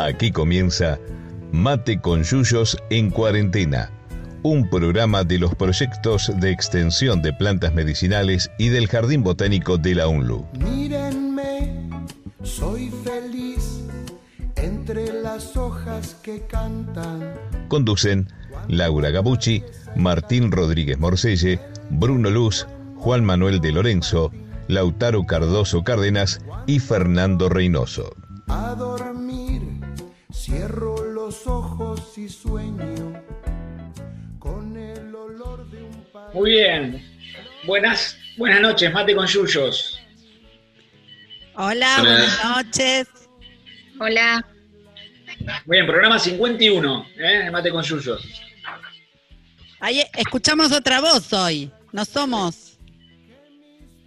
Aquí comienza Mate con Yuyos en cuarentena, un programa de los proyectos de extensión de plantas medicinales y del Jardín Botánico de la UNLU. Mírenme, soy feliz entre las hojas que cantan. Conducen Laura Gabucci, Martín Rodríguez Morcelle, Bruno Luz, Juan Manuel de Lorenzo, Lautaro Cardoso Cárdenas y Fernando Reynoso. Muy bien. Buenas, buenas noches, mate con yuyos. Hola, buenas noches. Hola. Muy bien, programa 51, ¿eh? Mate con yuyos. Ahí escuchamos otra voz hoy. No somos.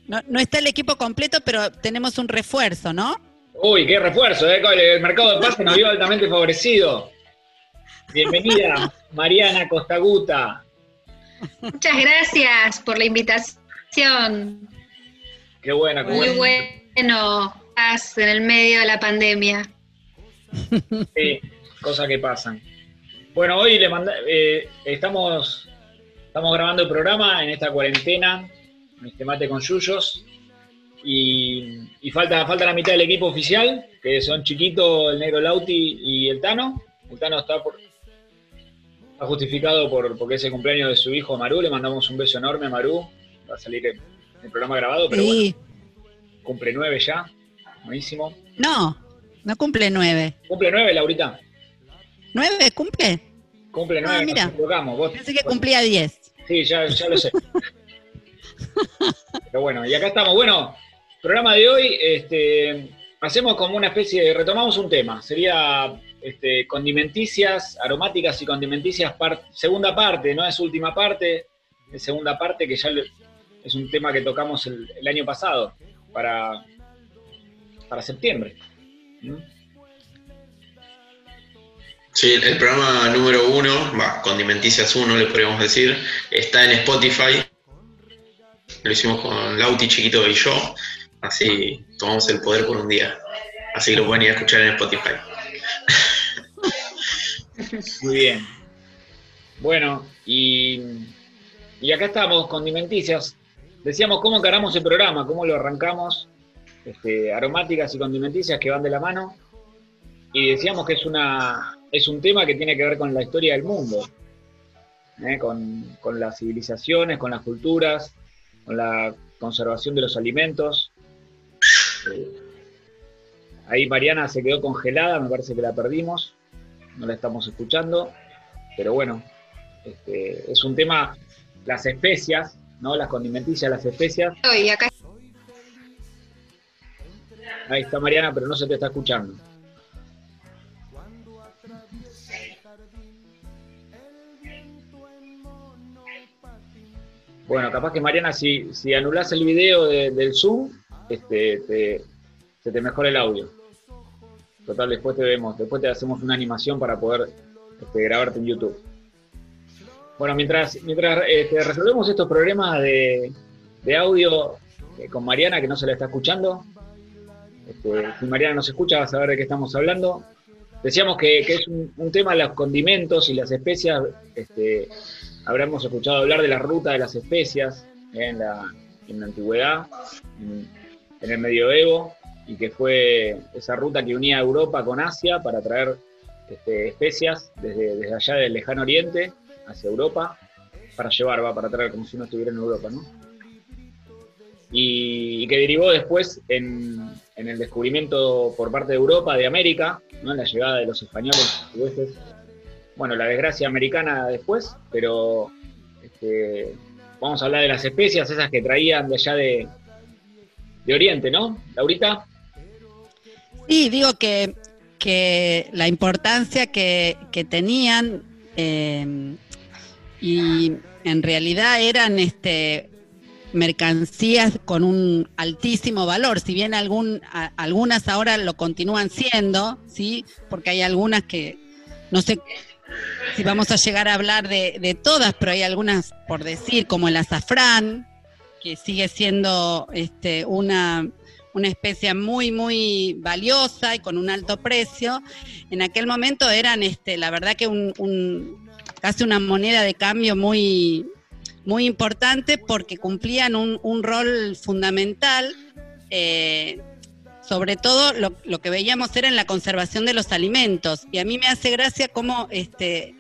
No, no está el equipo completo, pero tenemos un refuerzo, ¿no? Uy, qué refuerzo, ¿eh? El mercado de pase nos vio altamente favorecido. Bienvenida, Mariana Costaguta. Muchas gracias por la invitación. Qué buena, qué Muy buena. bueno, estás en el medio de la pandemia. Sí, cosas que pasan. Bueno, hoy le manda, eh, estamos, estamos grabando el programa en esta cuarentena, en este mate con yuyos, y, y falta, falta la mitad del equipo oficial, que son Chiquito, el Negro Lauti y el Tano. El Tano está, por, está justificado por, porque es el cumpleaños de su hijo Maru, le mandamos un beso enorme a Maru, va a salir el, el programa grabado, pero Sí. bueno, cumple nueve ya, buenísimo. No, no cumple nueve. Cumple nueve, Laurita. ¿Nueve cumple? Cumple Ah, nueve, mira. nos equivocamos. Vos- Pensé que cumplía diez. Sí, ya, ya lo sé. Pero bueno, y acá estamos. Bueno, programa de hoy, este, hacemos como una especie de, retomamos un tema, sería este, condimenticias, aromáticas y condimenticias, par- segunda parte, no es última parte, es segunda parte que ya es un tema que tocamos el, año pasado, para, para septiembre. ¿Mm? Sí, el programa número uno, va, Condimenticias 1 le podríamos decir, está en Spotify. Lo hicimos con Lauti, Chiquito y yo. Así tomamos el poder por un día. Así que lo pueden ir a escuchar en Spotify. Muy bien. Bueno, y, y acá estamos, condimenticias. Decíamos cómo encaramos el programa, cómo lo arrancamos, este, aromáticas y condimenticias que van de la mano. Y decíamos que es, una, es un tema que tiene que ver con la historia del mundo, ¿eh? con, con las civilizaciones, con las culturas, con la conservación de los alimentos. Eh, ahí Mariana se quedó congelada, me parece que la perdimos no la estamos escuchando, pero bueno, este, es un tema, las especias, ¿no? Las condimenticias, las especias. Acá Ahí está Mariana, pero no se te está escuchando. Bueno, capaz que Mariana, si, si anulás el video de- del Zoom, este, te- se te mejora el audio. Total, después te vemos, después te hacemos una animación para poder este, grabarte en YouTube. Bueno, mientras, mientras este, resolvemos estos problemas de, de audio eh, con Mariana, que no se la está escuchando, este, si Mariana nos escucha, va a saber de qué estamos hablando. Decíamos que, que es un, un tema los condimentos y las especias. Este, habremos escuchado hablar de la ruta de las especias eh, en, la, en la antigüedad, en, en el medioevo, y que fue esa ruta que unía Europa con Asia para traer este, especias desde, allá del lejano oriente hacia Europa, para llevar, va, para traer como si no estuviera en Europa, ¿no? y, que derivó después en, en el descubrimiento por parte de Europa de América, ¿no? la llegada de los españoles, portugueses. Bueno, la desgracia americana después, pero este, vamos a hablar de las especias, esas que traían de allá de, de Oriente, ¿no? Laurita. Sí, digo que, que la importancia que, que tenían eh, y en realidad eran este mercancías con un altísimo valor, si bien algún, algunas ahora lo continúan siendo, ¿sí? Porque hay algunas que, no sé si vamos a llegar a hablar de, de todas, pero hay algunas, por decir, como el azafrán, que sigue siendo este, una, una especie muy, muy valiosa y con un alto precio, en aquel momento eran, este, la verdad que un, casi una moneda de cambio muy, muy importante porque cumplían un, rol fundamental. Eh, sobre todo lo, que veíamos era en la conservación de los alimentos. Y a mí me hace gracia cómo este,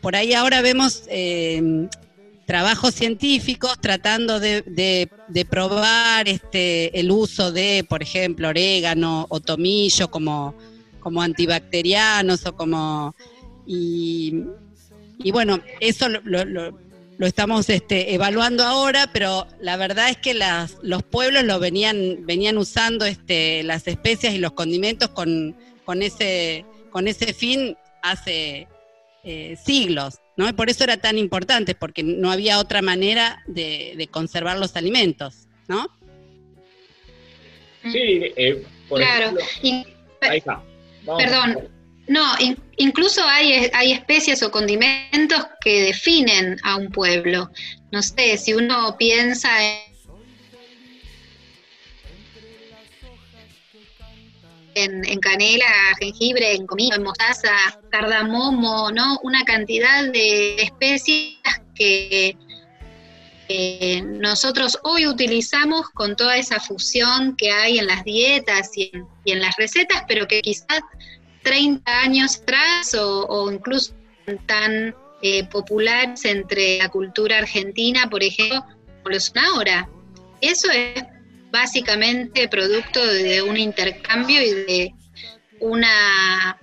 por ahí ahora vemos eh, trabajos científicos tratando de, probar este, el uso de, por ejemplo, orégano o tomillo como, como antibacterianos o como... Y, bueno, eso lo, lo, estamos este, evaluando ahora, pero la verdad es que las, los pueblos lo venían, venían usando este, las especias y los condimentos con, con, ese, con ese fin hace eh, siglos. ¿No? Y por eso era tan importante, porque no había otra manera de, conservar los alimentos, ¿no? Sí, eh, claro. ahí está. Perdón, no, incluso hay, hay especies o condimentos que definen a un pueblo. No sé, si uno piensa en en, canela, jengibre, en comino, en mostaza, cardamomo, ¿no? Una cantidad de especies que nosotros hoy utilizamos con toda esa fusión que hay en las dietas y en, las recetas, pero que quizás 30 años atrás o, incluso tan eh, populares entre la cultura argentina, por ejemplo, como lo son ahora. Eso es básicamente producto de un intercambio y de una,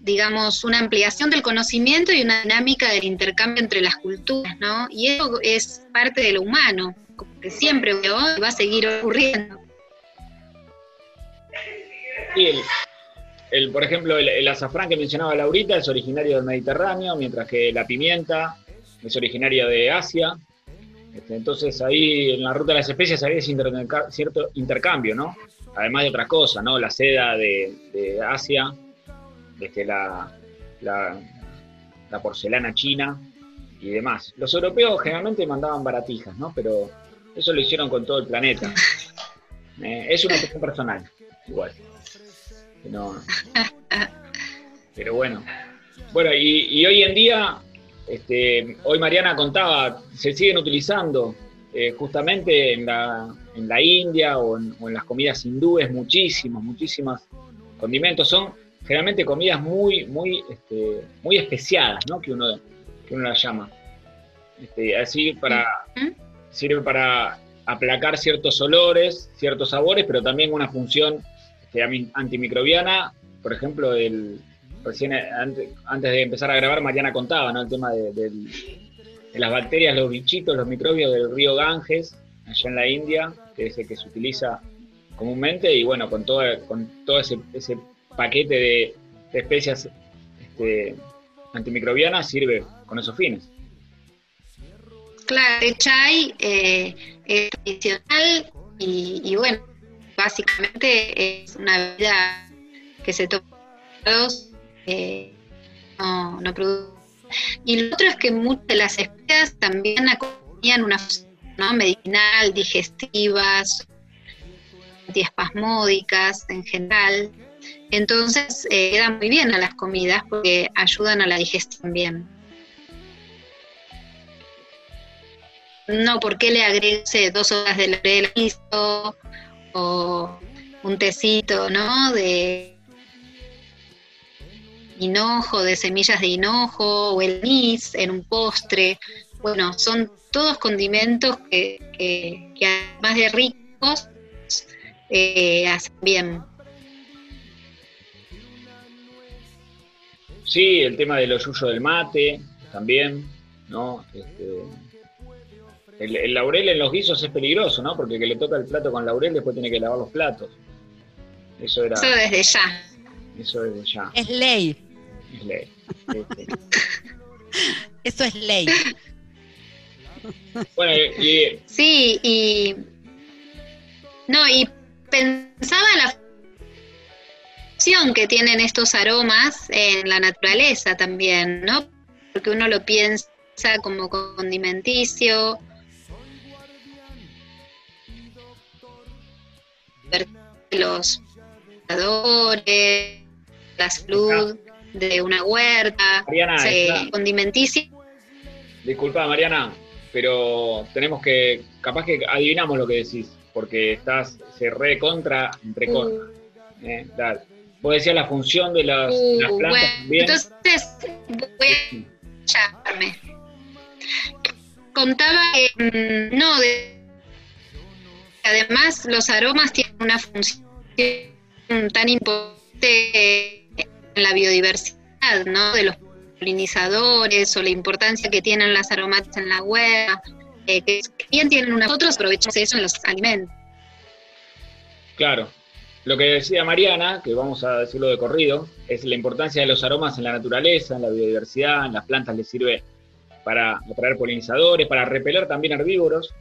digamos, una ampliación del conocimiento y una dinámica del intercambio entre las culturas, ¿no? Y eso es parte de lo humano, que siempre va a seguir ocurriendo. Sí, el, por ejemplo, el, azafrán que mencionaba Laurita es originario del Mediterráneo, mientras que la pimienta es originaria de Asia, este, entonces ahí en la ruta de las especies había cierto intercambio, ¿no? Además de otras cosas, ¿no? La seda de, Asia, desde la, la, porcelana china y demás. Los europeos generalmente mandaban baratijas, ¿no? Pero eso lo hicieron con todo el planeta. Eh, es una cuestión personal, igual. pero bueno. Bueno, y hoy en día este, hoy Mariana contaba, se siguen utilizando eh, justamente en la, en la India o en, las comidas hindúes muchísimos, muchísimos condimentos. Son generalmente comidas muy, muy, este, muy especiadas, ¿no? Que uno, que uno las llama. Este, así para, sirve para aplacar ciertos olores, ciertos sabores, pero también una función antimicrobiana, por ejemplo, el, recién antes, de empezar a grabar, Mariana contaba, ¿no? El tema de, las bacterias, los bichitos, los microbios del río Ganges, allá en la India, que es el que se utiliza comúnmente, y bueno, con todo, con todo ese, paquete de, especias este, antimicrobianas sirve con esos fines. Claro, el chai eh, es tradicional y, bueno, básicamente es una vida que se toma no, no produce. Y lo otro es que muchas de las especias también acompañan una función medicinal, digestivas, antiespasmódicas en general. Entonces eh, muy bien a las comidas porque ayudan a la digestión bien. No, porque le agregue dos horas de laurel o un tecito, ¿no? De hinojo, de semillas de hinojo o el anís en un postre. Bueno, son todos condimentos que, además de ricos, eh, hacen bien. Sí, el tema de los usos del mate también, ¿no? Este, el, laurel en los guisos es peligroso, ¿no? Porque el que le toca el plato con laurel después tiene que lavar los platos. Eso era. Eso desde ya. Eso desde ya. Es ley es ley. Eso es ley. Bueno, y, sí, y no, y pensaba la función que tienen estos aromas en la naturaleza también, ¿no? Porque uno lo piensa como condimenticio, de los la salud de una huerta, Mariana, se está- condimenticia. Disculpa, Mariana, pero tenemos que, capaz que adivinamos lo que decís, porque estás, se recontra, entrecorta. Eh, dale. Vos decías la función de las, Uh, plantas bueno, también. entonces voy a escucharme. Contaba que mm, no, de- además los aromas tienen una función tan importante la biodiversidad, ¿no? De los polinizadores o la importancia que tienen las aromatas en la huerta, eh, que bien tienen una otros aprovechamos eso en los alimentos. Claro. Lo que decía Mariana, que vamos a decirlo de corrido, es la importancia de los aromas en la naturaleza, en la biodiversidad, en las plantas les sirve para atraer polinizadores, para repeler también herbívoros,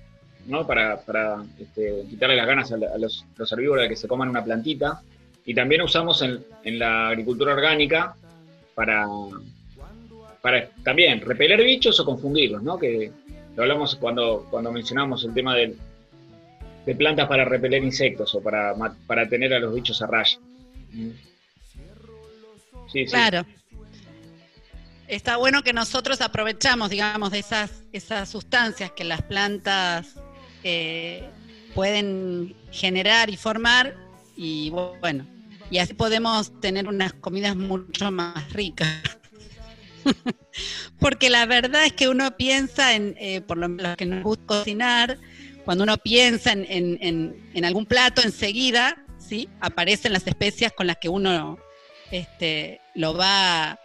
¿no? Para, para, este, quitarle las ganas a, los herbívoros de que se coman una plantita. Y también usamos en, en la agricultura orgánica para, para también repeler bichos o confundirlos, ¿no? Que lo hablamos cuando, cuando mencionamos el tema del, de plantas para repeler insectos o para, para tener a los bichos a raya. Mm. Sí, sí. Claro. Está bueno que nosotros aprovechamos, digamos, de esas, esas sustancias que las plantas eh, pueden generar y formar y bueno, y así podemos tener unas comidas mucho más ricas. Porque la verdad es que uno piensa en, eh, por lo menos que nos gusta cocinar, cuando uno piensa en, en- en- en algún plato, enseguida, ¿sí? Aparecen las especias con las que uno este, lo va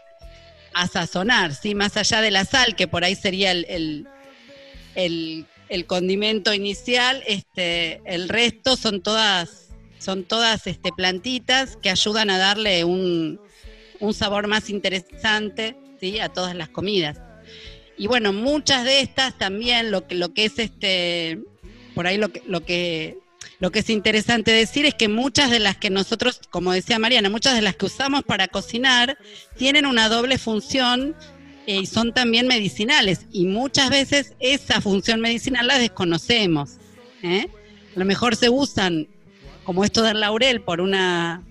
a sazonar, ¿sí? Más allá de la sal, que por ahí sería el, el- el- el condimento inicial, este, el resto son todas, son todas este, plantitas que ayudan a darle un, un sabor más interesante, ¿sí? A todas las comidas. Y bueno, muchas de estas también, lo que, lo que es este, por ahí lo que, lo que lo que es interesante decir es que muchas de las que nosotros, como decía Mariana, muchas de las que usamos para cocinar tienen una doble función eh, y son también medicinales. Y muchas veces esa función medicinal la desconocemos. ¿eh? A lo mejor se usan, como esto del laurel, por una,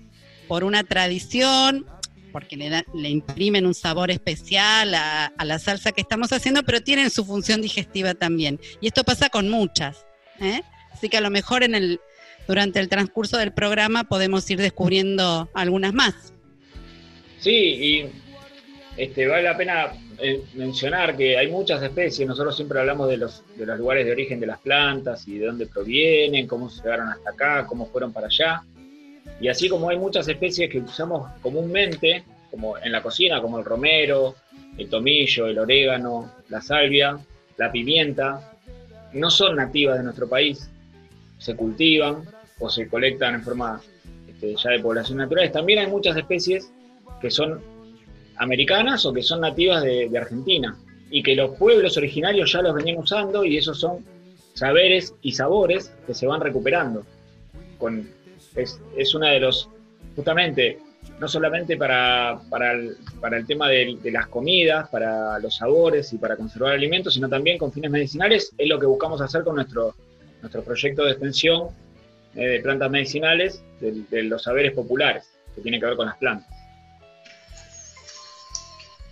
por una tradición, porque le, le imprimen un sabor especial a, a la salsa que estamos haciendo, pero tienen su función digestiva también. Y esto pasa con muchas. ¿eh? Así que a lo mejor en el, durante el transcurso del programa podemos ir descubriendo algunas más. Sí, y este, vale la pena eh, mencionar que hay muchas especies, nosotros siempre hablamos de los, de los lugares de origen de las plantas y de dónde provienen, cómo llegaron hasta acá, cómo fueron para allá. Y así como hay muchas especies que usamos comúnmente, como en la cocina, como el romero, el tomillo, el orégano, la salvia, la pimienta, no son nativas de nuestro país, se cultivan o se colectan en forma este, ya de población naturales. También hay muchas especies que son americanas o que son nativas de, Argentina y que los pueblos originarios ya los venían usando y esos son saberes y sabores que se van recuperando. Con, es, es una de los, justamente, no solamente para, para, el, para el tema de, de las comidas, para los sabores y para conservar alimentos, sino también con fines medicinales, es lo que buscamos hacer con nuestro, nuestro proyecto de extensión eh, de plantas medicinales, de, de los saberes populares, que tiene que ver con las plantas.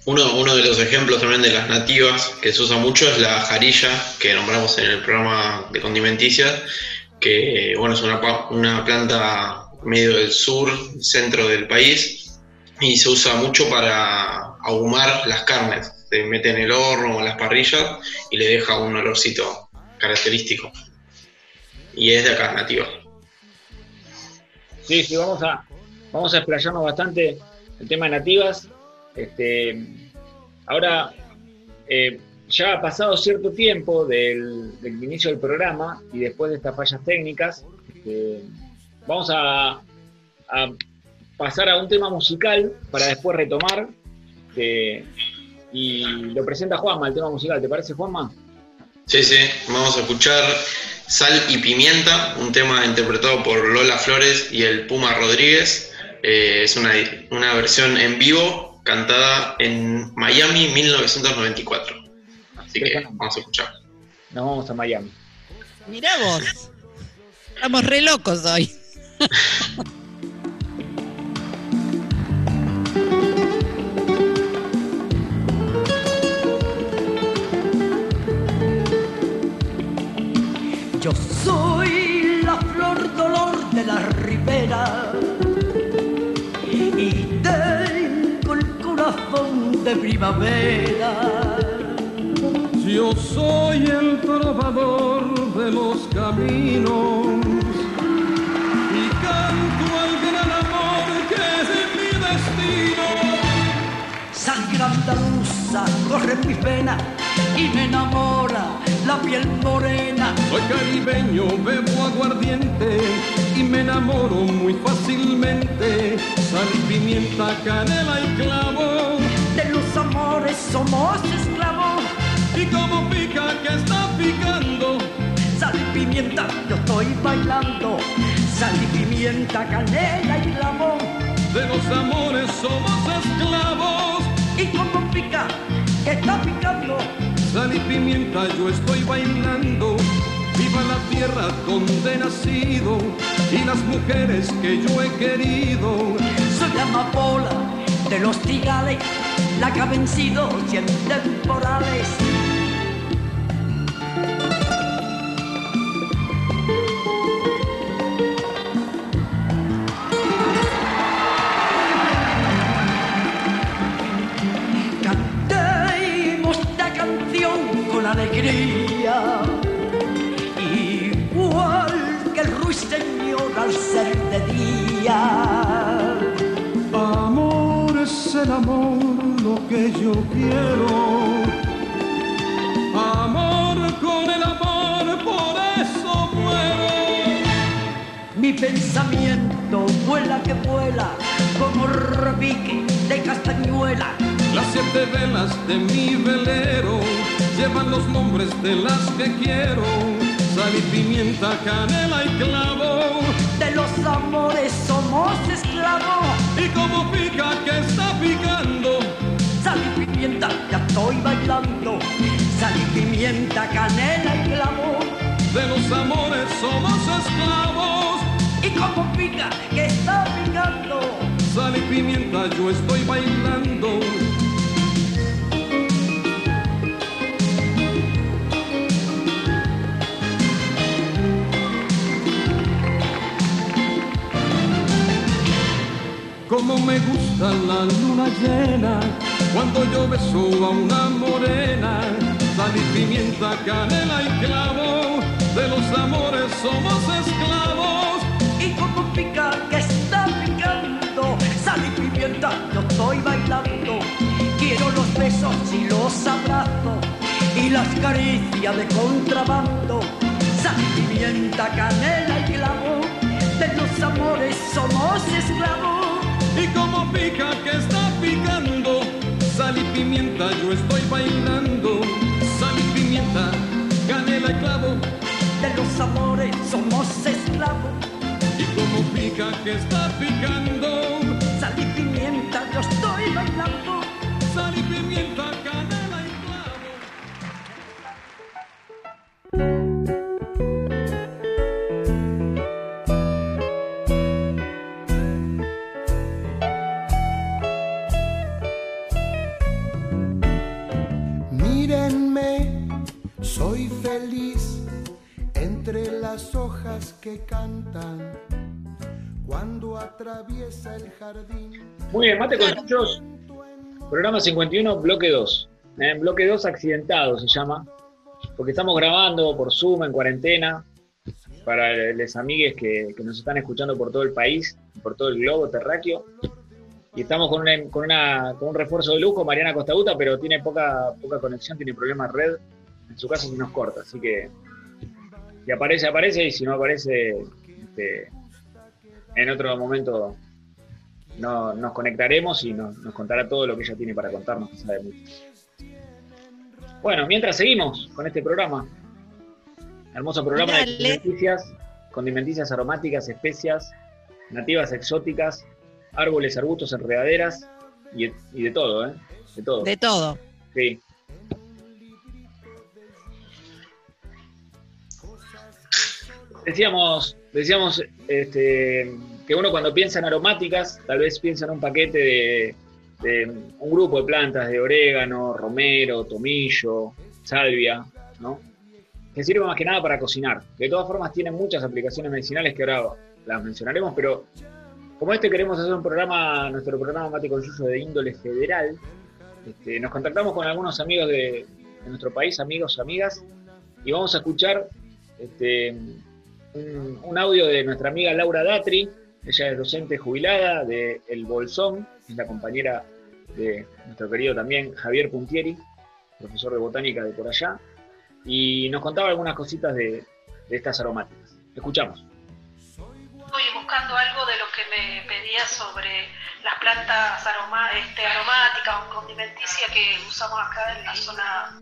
Uno, de los ejemplos también de las nativas que se usa mucho es la jarilla, que nombramos en el programa de condimenticias, que bueno, es una, una planta medio del sur, centro del país, y se usa mucho para ahumar las carnes. Se mete en el horno o en las parrillas y le deja un olorcito característico. Y es de acá, nativa. Sí, sí, vamos a, vamos a explayarnos bastante el tema de nativas. Este, ahora, eh, ya ha pasado cierto tiempo del, del inicio del programa y después de estas fallas técnicas, este, vamos a, pasar a un tema musical para después retomar. este, y lo presenta Juanma, el tema musical. ¿Te parece, Juanma? Sí, sí, vamos a escuchar Sal y Pimienta, un tema interpretado por Lola Flores y el Puma Rodríguez. Eh, es una, una versión en vivo cantada en Miami 1994. Así que vamos a escuchar. Nos vamos a Miami. Mirá vos. Estamos re locos hoy. Yo soy la flor dolor de la ribera de primavera. Yo soy el trovador de los caminos y canto al gran amor que es mi destino. Sangre andaluza corre en mis venas y me enamora la piel morena. Soy caribeño, bebo aguardiente y me enamoro muy fácilmente. Sal, pimienta, canela y clavo. Los amores somos esclavos. Y como pica que está picando. Sal y pimienta, yo estoy bailando. Sal y pimienta, canela y clavo. De los amores somos esclavos. Y como pica que está picando. Sal y pimienta, yo estoy bailando. Viva la tierra donde he nacido y las mujeres que yo he querido. Soy la amapola de los tigales, la que ha vencido cien temporales. Cantemos esta canción con alegría, igual que el ruiseñor al ser de día. El amor lo que yo quiero. Amor con el amor, por eso muero. Mi pensamiento vuela que vuela como repique de castañuela. Las siete velas de mi velero llevan los nombres de las que quiero. Sal y pimienta, canela y clavo. De los amores somos esclavos. Y como pica que está picando. Sal y pimienta, ya estoy bailando. Sal y pimienta, canela y clavo. De los amores somos esclavos. Y como pica que está picando. Sal y pimienta, yo estoy bailando. Como me gusta la luna llena cuando yo beso a una morena. Sal y pimienta, canela y clavo, de los amores somos esclavos. Y como pica que está picando, sal y pimienta, yo estoy bailando. Quiero los besos y los abrazos y las caricias de contrabando. Sal y pimienta, canela y clavo, de los amores somos esclavos. Y como pica que está picando, sal y pimienta, yo estoy bailando. Sal y pimienta, canela y clavo, De los amores somos esclavos. y como pica que está picando, Sal y pimienta, yo estoy bailando. Las hojas que cantan cuando atraviesa el jardín. Muy bien, mate con muchos. Programa 51, bloque 2. Eh, bloque 2 accidentado se llama, porque estamos grabando por Zoom en cuarentena para los amigues que, que nos están escuchando por todo el país, por todo el globo terráqueo. Y estamos con, una- con, una- con un refuerzo de lujo, Mariana Costaguta, pero tiene poca, poca conexión, tiene problemas de red. En su caso se nos corta, así que si aparece, aparece, y si no aparece, este, en otro momento no- nos conectaremos y nos, nos contará todo lo que ella tiene para contarnos, que sabe mucho. Bueno, mientras seguimos con este programa, hermoso programa de Dale. condimenticias, condimenticias aromáticas, especias, nativas exóticas, árboles, arbustos, enredaderas y, y de todo, ¿eh? De todo. De todo. Sí. Decíamos, decíamos este, que uno cuando piensa en aromáticas, tal vez piensa en un paquete de, un grupo de plantas de orégano, romero, tomillo, salvia, ¿no? Que sirve más que nada para cocinar. De todas formas tienen muchas aplicaciones medicinales que ahora las mencionaremos, pero como este queremos hacer un programa, nuestro programa Mate con Yuyo de índole federal, este, nos contactamos con algunos amigos de, de nuestro país, amigos, amigas, y vamos a escuchar este, un, un audio de nuestra amiga Laura Datri, ella es docente jubilada de El Bolsón, es la compañera de nuestro querido también Javier Puntieri, profesor de botánica de por allá, y nos contaba algunas cositas de, de estas aromáticas. Escuchamos. Estoy buscando algo de lo que me pedía sobre las plantas aroma, este, aromáticas o condimenticias que usamos acá en la zona,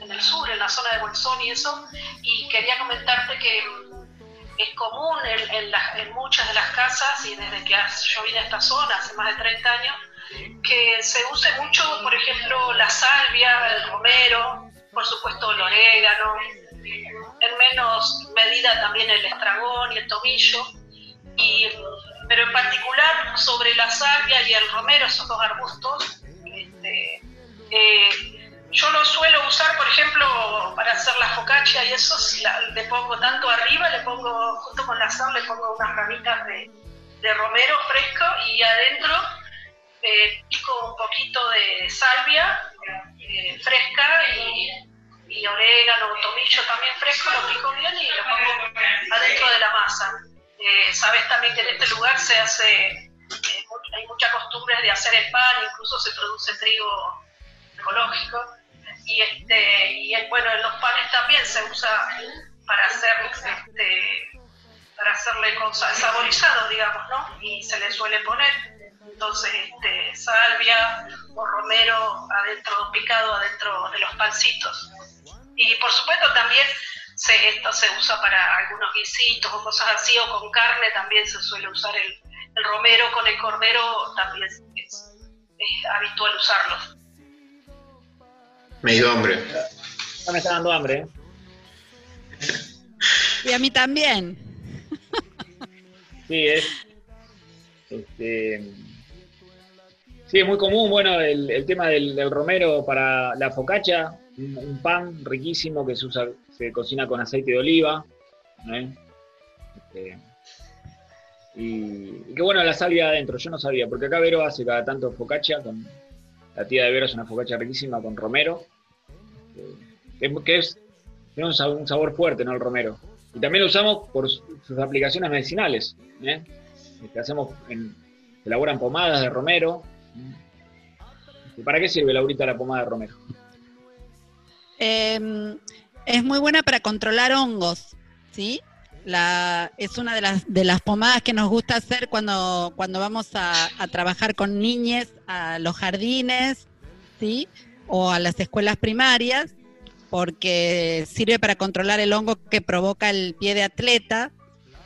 en el sur, en la zona de Bolsón y eso, y quería comentarte que mm, es común en, en, las- en muchas de las casas, y desde que yo vine a esta zona hace más de 30 años, que se use mucho, por ejemplo, la salvia, el romero, por supuesto el orégano, en menos medida también el estragón y el tomillo, y, pero en particular sobre la salvia y el romero, esos dos arbustos, este, eh, yo lo suelo usar, por ejemplo, para hacer la focaccia y eso, si la- le pongo tanto arriba, le pongo, junto con la sal, le pongo unas ramitas de, romero fresco y adentro eh, pico un poquito de salvia eh, fresca y, y orégano, tomillo también fresco, lo pico bien y lo pongo adentro de la masa. Eh, Sabes también que en este lugar se hace, eh, hay mucha costumbre de hacer el pan, incluso se produce trigo ecológico. Y, este, y eh, bueno, en los panes también se usa para hacer este, para hacerle con sa- saborizado, digamos, ¿no? Y se le suele poner, entonces, este, salvia o romero adentro, picado adentro de los pancitos. Y por supuesto también se, esto se usa para algunos guisitos o cosas así, o con carne también se suele usar el, el romero, con el cordero también es, es habitual usarlo. Me dio hambre. Ya me está dando hambre, ¿eh? Y a mí también. Sí, es. Este, sí, es muy común, bueno, el, el tema del, del romero para la focaccia, un, un pan riquísimo que se usa, se cocina con aceite de oliva. ¿eh? Este, y, y qué bueno la salvia adentro, yo no sabía, porque acá Vero hace cada tanto focaccia, con, la tía de Vero es una focaccia riquísima con romero, que que es, tiene un sabor, fuerte, ¿no? El romero. Y también lo usamos por su- sus aplicaciones medicinales. ¿eh? Este, hacemos en- se elaboran pomadas de romero. ¿Y ¿Para qué sirve Laurita la pomada de romero? Eh, es muy buena para controlar hongos, ¿sí? La, es una de las, de las pomadas que nos gusta hacer cuando, cuando vamos a, trabajar con niñes a los jardines, ¿sí? O a las escuelas primarias, porque sirve para controlar el hongo que provoca el pie de atleta.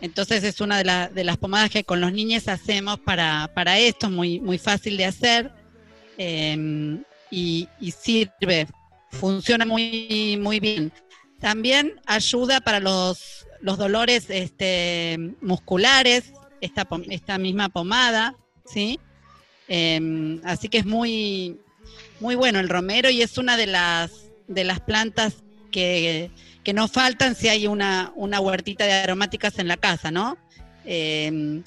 Entonces es una de, la- de las pomadas que con los niños hacemos para, para esto, muy, muy fácil de hacer. eh, y, y sirve, funciona muy, muy bien. También ayuda para los, los dolores este, musculares, esta, esta misma pomada, ¿sí? Em, así que es muy, muy bueno el romero y es una de las, de las plantas que, que no faltan si hay una, una huertita de aromáticas en la casa, ¿no? Em,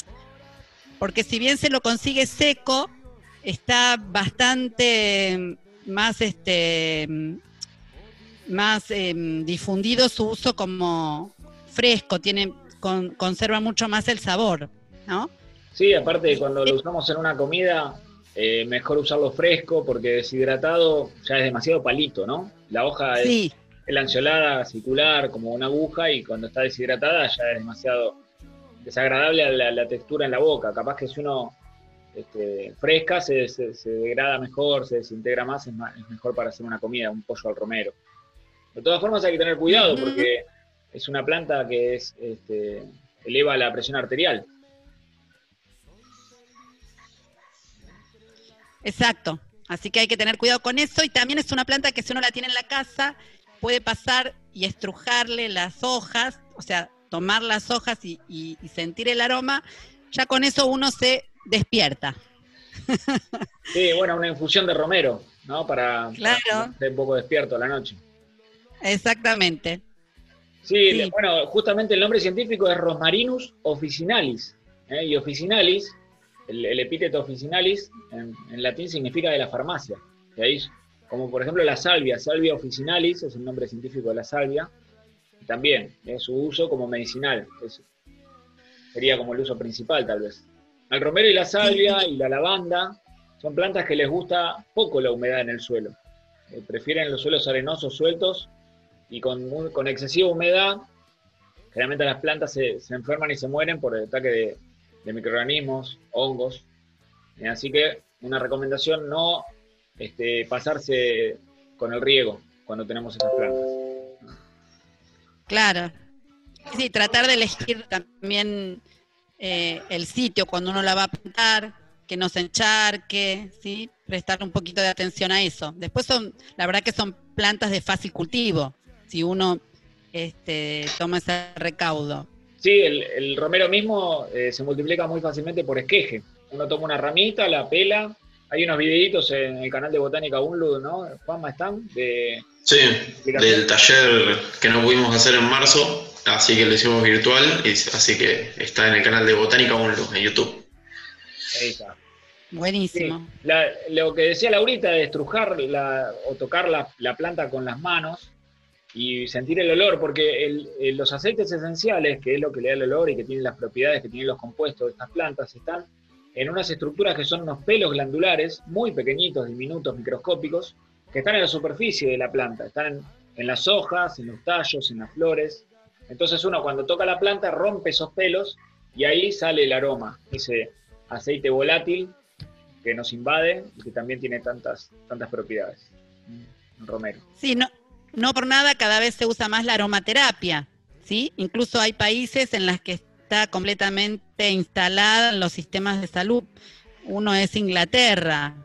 porque si bien se lo consigue seco, está bastante más este más em, difundido su uso como fresco, tiene con- conserva mucho más el sabor, ¿no? Sí, aparte cuando lo usamos en una comida, eh, mejor usarlo fresco porque deshidratado ya es demasiado palito, ¿no? La hoja es, Sí, es lanceolada, circular, como una aguja, y cuando está deshidratada ya es demasiado desagradable a la, la textura en la boca. Capaz que si uno este, fresca se, se- se degrada mejor, se desintegra más, es, ma- es mejor para hacer una comida, un pollo al romero. De todas formas hay que tener cuidado porque es una planta que es, este, eleva la presión arterial. exacto. Así que hay que tener cuidado con eso y también es una planta que si uno la tiene en la casa puede pasar y estrujarle las hojas, o sea, tomar las hojas y, y- y sentir el aroma, ya con eso uno se despierta. Sí, bueno, una infusión de romero, ¿no? Para, Claro. para estar un poco despierto a la noche. Exactamente. Sí, bueno, justamente el nombre científico es Rosmarinus officinalis. ¿eh? Y officinalis, el, el epíteto officinalis en, en latín significa de la farmacia. Como por ejemplo la salvia, salvia officinalis es el nombre científico de la salvia. También es su uso como medicinal. es- sería como el uso principal, tal vez. El romero y la salvia y la lavanda son plantas que les gusta poco la humedad en el suelo. Eh, prefieren los suelos arenosos sueltos y con, muy- con excesiva humedad, generalmente las plantas se, se enferman y se mueren por el ataque de, microorganismos, hongos. Eh, así que una recomendación, no este, pasarse con el riego cuando tenemos estas plantas. Claro. Sí, tratar de elegir también eh, el sitio cuando uno la va a plantar, que no se encharque, ¿sí? Prestar un poquito de atención a eso. Después son, la verdad que son plantas de fácil cultivo, si uno este, toma ese recaudo. Sí, el, el romero mismo eh, se multiplica muy fácilmente por esqueje. Uno toma una ramita, la pela. Hay unos videitos en el canal de Botánica Unlud, ¿no? Juanma, ¿están? De, Sí, del taller que no pudimos hacer en marzo, así que lo hicimos virtual, y, así que está en el canal de Botánica Unlu en YouTube. ahí está. Buenísimo. La- lo que decía Laurita de estrujar la- o tocar la, la planta con las manos y sentir el olor, porque el- los aceites esenciales, que es lo que le da el olor y que tienen las propiedades que tienen los compuestos de estas plantas, están en unas estructuras que son unos pelos glandulares muy pequeñitos, diminutos, microscópicos, que están en la superficie de la planta, están en, en las hojas, en los tallos, en las flores. Entonces uno cuando toca la planta rompe esos pelos y ahí sale el aroma, ese aceite volátil que nos invade y que también tiene tantas, tantas propiedades. Mm, Romero. Sí, no, no por nada cada vez se usa más la aromaterapia, ¿sí? Incluso hay países en los que está completamente instalada en los sistemas de salud. Uno es Inglaterra.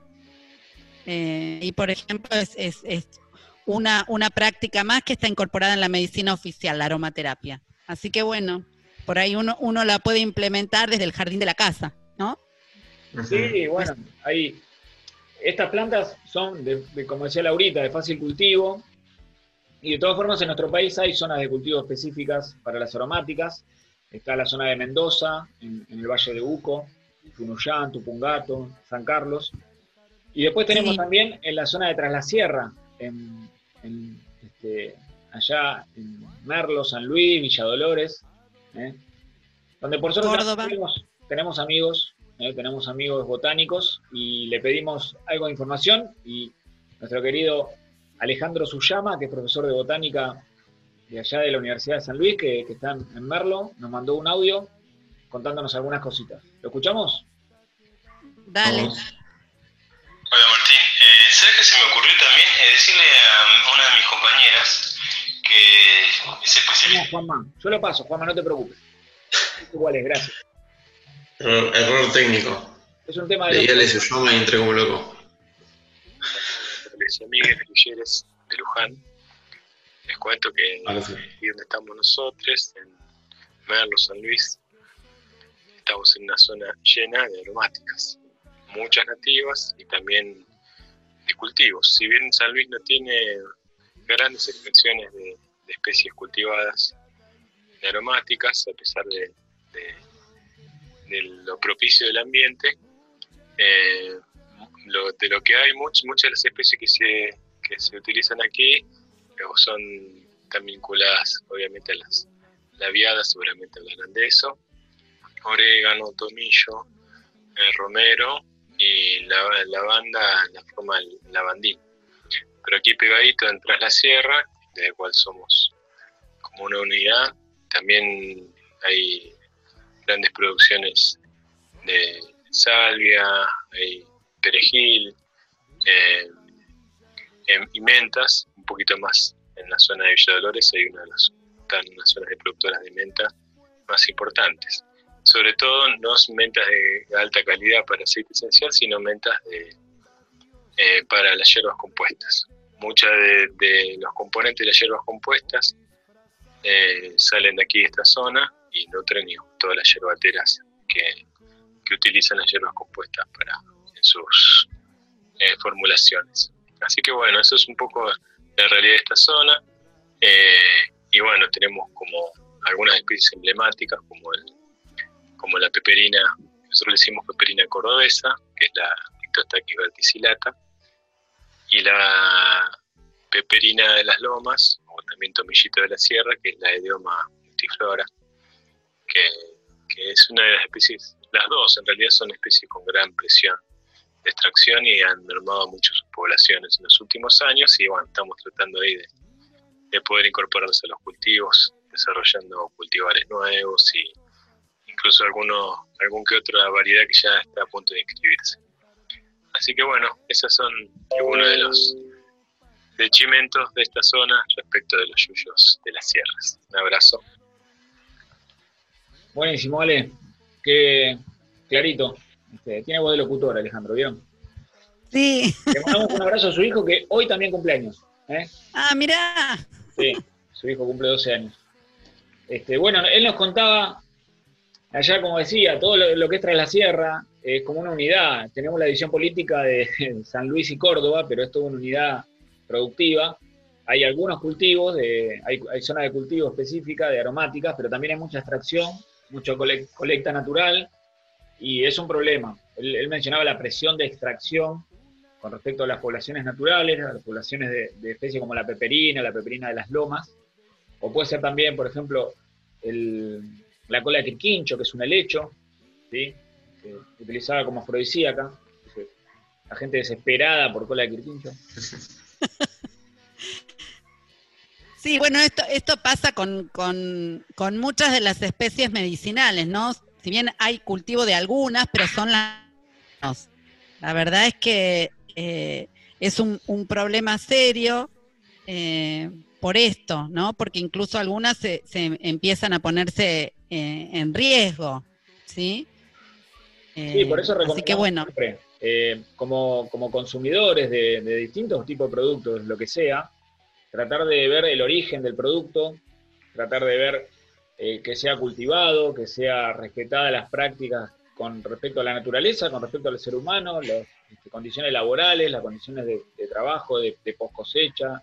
Eh, y por ejemplo, es, es- es una, una práctica más que está incorporada en la medicina oficial, la aromaterapia. Así que bueno, por ahí uno, uno la puede implementar desde el jardín de la casa, ¿no? Sí, bueno, ahí. Estas plantas son, de, de, como decía Laurita, de fácil cultivo. Y de todas formas, en nuestro país hay zonas de cultivo específicas para las aromáticas. Está la zona de Mendoza, en, en el Valle de Uco, Tunuyán, Tupungato, San Carlos. Y después tenemos Sí. también en la zona de Tras la Sierra, en, en, este, allá en Merlo, San Luis, Villa Dolores, ¿eh? donde por suerte tenemos amigos, ¿eh? tenemos amigos botánicos y le pedimos algo de información y nuestro querido Alejandro Suyama, que es profesor de botánica de allá de la Universidad de San Luis, que, que está en Merlo, nos mandó un audio contándonos algunas cositas. ¿Lo escuchamos? Dale. Vamos. Hola Martín, eh, ¿sabes qué se me ocurrió también? Eh, decirle a una de mis compañeras que es No, especialista. Juanma, yo lo paso, Juanma, no te preocupes. Igual es, gracias. Error, error técnico. Es un tema de... Leíale su llama y entré como loco. Amigues grilleres de Luján. Les cuento que sí. aquí donde estamos nosotros, en Merlo, San Luis, estamos en una zona llena de aromáticas, muchas nativas y también de cultivos. Si bien San Luis no tiene grandes extensiones de, de especies cultivadas de aromáticas, a pesar de, de- de lo propicio del ambiente, eh, lo- de lo que hay, much- muchas de las especies que se, que se utilizan aquí eh, son están vinculadas obviamente a las labiadas, seguramente hablarán de eso, orégano, tomillo, eh, romero y la, lavanda, la forma lavandín. Pero aquí pegadito en Tras la Sierra, de la cual somos como una unidad, también hay grandes producciones de salvia, hay perejil eh, em- y mentas, un poquito más en la zona de Villa Dolores hay una de las están unas zonas de productoras de menta más importantes. Sobre todo no mentas de alta calidad para aceite esencial, sino mentas eh, para las hierbas compuestas. Muchas de, los componentes de las hierbas compuestas eh, salen de aquí de esta zona y nutren todas las yerbateras que, que utilizan las hierbas compuestas para sus eh, formulaciones. Así que bueno, eso es un poco la realidad de esta zona. Eh, y bueno, tenemos como algunas especies emblemáticas como, el, como la peperina, nosotros le decimos peperina cordobesa, que es la Pictostachys verticillata, y la peperina de las lomas, o también tomillito de la sierra, que es la idioma multiflora, que es una de las especies, las dos en realidad son especies con gran presión de extracción y han mermado mucho sus poblaciones en los últimos años y bueno, estamos tratando ahí de, de poder incorporarlos a los cultivos, desarrollando cultivares nuevos y incluso alguno, algún que otra variedad que ya está a punto de inscribirse. Así que bueno, esos son algunos de los dechimentos de esta zona respecto de los yuyos de las sierras. Un abrazo. Buenísimo, Ale. Qué clarito. Este, tiene voz de locutor, Alejandro, ¿vieron? Sí. Le mandamos un abrazo a su hijo que hoy también cumpleaños. ¿eh? Ah, mirá. Sí, su hijo cumple 12 años. Este, bueno, él nos contaba, allá como decía, todo lo, lo que es tras la sierra es como una unidad. Tenemos la división política de San Luis y Córdoba, pero es toda una unidad productiva. Hay algunos cultivos, de, hay, hay zona de cultivo específica de aromáticas, pero también hay mucha extracción, colec- colecta natural, y es un problema. Él, mencionaba la presión de extracción con respecto a las poblaciones naturales, las poblaciones de, especies como la peperina, la peperina de las lomas, o puede ser también, por ejemplo, el- la cola de quirquincho, que es un helecho, ¿sí? utilizada como afrodisíaca. La gente desesperada por cola de quirquincho. Sí, bueno, esto, esto pasa con, con, con muchas de las especies medicinales, ¿no? Si bien hay cultivo de algunas, pero son las... La verdad es que eh, es un, un problema serio eh, por esto, ¿no? Porque incluso algunas se, se empiezan a ponerse eh, en riesgo, ¿sí? Sí, por eso Eh, así que recomendamos bueno, siempre, como, como consumidores de, de distintos tipos de productos, lo que sea, tratar de ver el origen del producto, tratar de ver eh, que sea cultivado, que sea respetada las prácticas con respecto a la naturaleza, con respecto al ser humano, las este, condiciones laborales, las condiciones de, trabajo, de, post cosecha,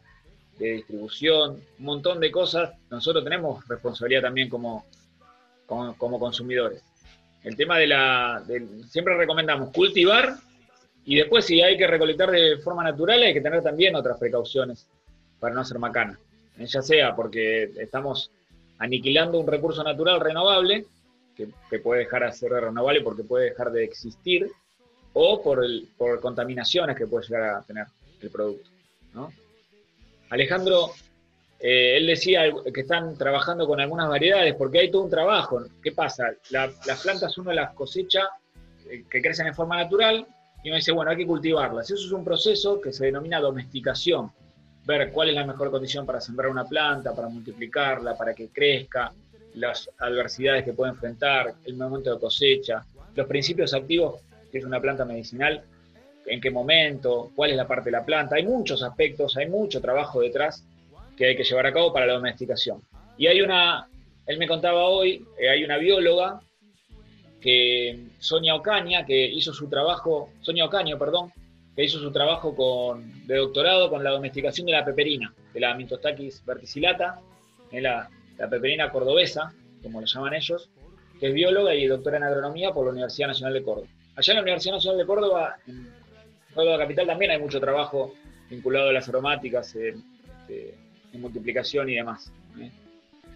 de distribución, un montón de cosas. Nosotros tenemos responsabilidad también como, como, consumidores. El tema de la. siempre recomendamos cultivar y después, si hay que recolectar de forma natural, hay que tener también otras precauciones para no hacer macana. Ya sea porque estamos aniquilando un recurso natural renovable, que, puede dejar de ser renovable porque puede dejar de existir, o por, el, por contaminaciones que puede llegar a tener el producto. Alejandro, eh, él decía que están trabajando con algunas variedades porque hay todo un trabajo. ¿Qué pasa? La- las plantas uno las cosecha eh, que crecen en forma natural y uno dice, bueno, hay que cultivarlas. Eso es un proceso que se denomina domesticación. Ver cuál es la mejor condición para sembrar una planta, para multiplicarla, para que crezca, las adversidades que puede enfrentar, el momento de cosecha, los principios activos que es una planta medicinal, en qué momento, cuál es la parte de la planta. Hay muchos aspectos, hay mucho trabajo detrás que hay que llevar a cabo para la domesticación. Y hay una, él me contaba hoy, eh, hay una bióloga que Sonia Ocaña, que hizo su trabajo, Sonia Ocaño, perdón, que hizo su trabajo con, de doctorado con la domesticación de la peperina, de la Mintostachys verticillata, eh, la, la peperina cordobesa, como lo llaman ellos, que es bióloga y doctora en agronomía por la Universidad Nacional de Córdoba. Allá en la Universidad Nacional de Córdoba, en Córdoba Capital, también hay mucho trabajo vinculado a las aromáticas, eh, este, en multiplicación y demás. ¿eh?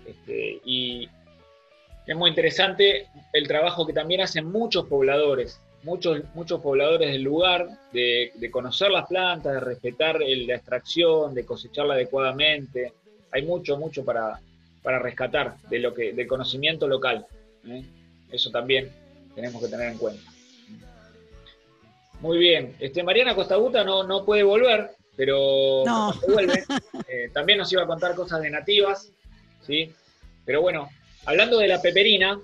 Este, y es muy interesante el trabajo que también hacen muchos pobladores, muchos, muchos pobladores del lugar, de, de conocer las plantas, de respetar el- la extracción, de cosecharla adecuadamente. Hay mucho, mucho para, para rescatar de lo que, del conocimiento local. ¿eh? Eso también tenemos que tener en cuenta. Muy bien. Este, Mariana Costabuta no, no puede volver, pero No. cuando vuelve, eh, también nos iba a contar cosas de nativas, ¿sí? Pero bueno, hablando de la peperina,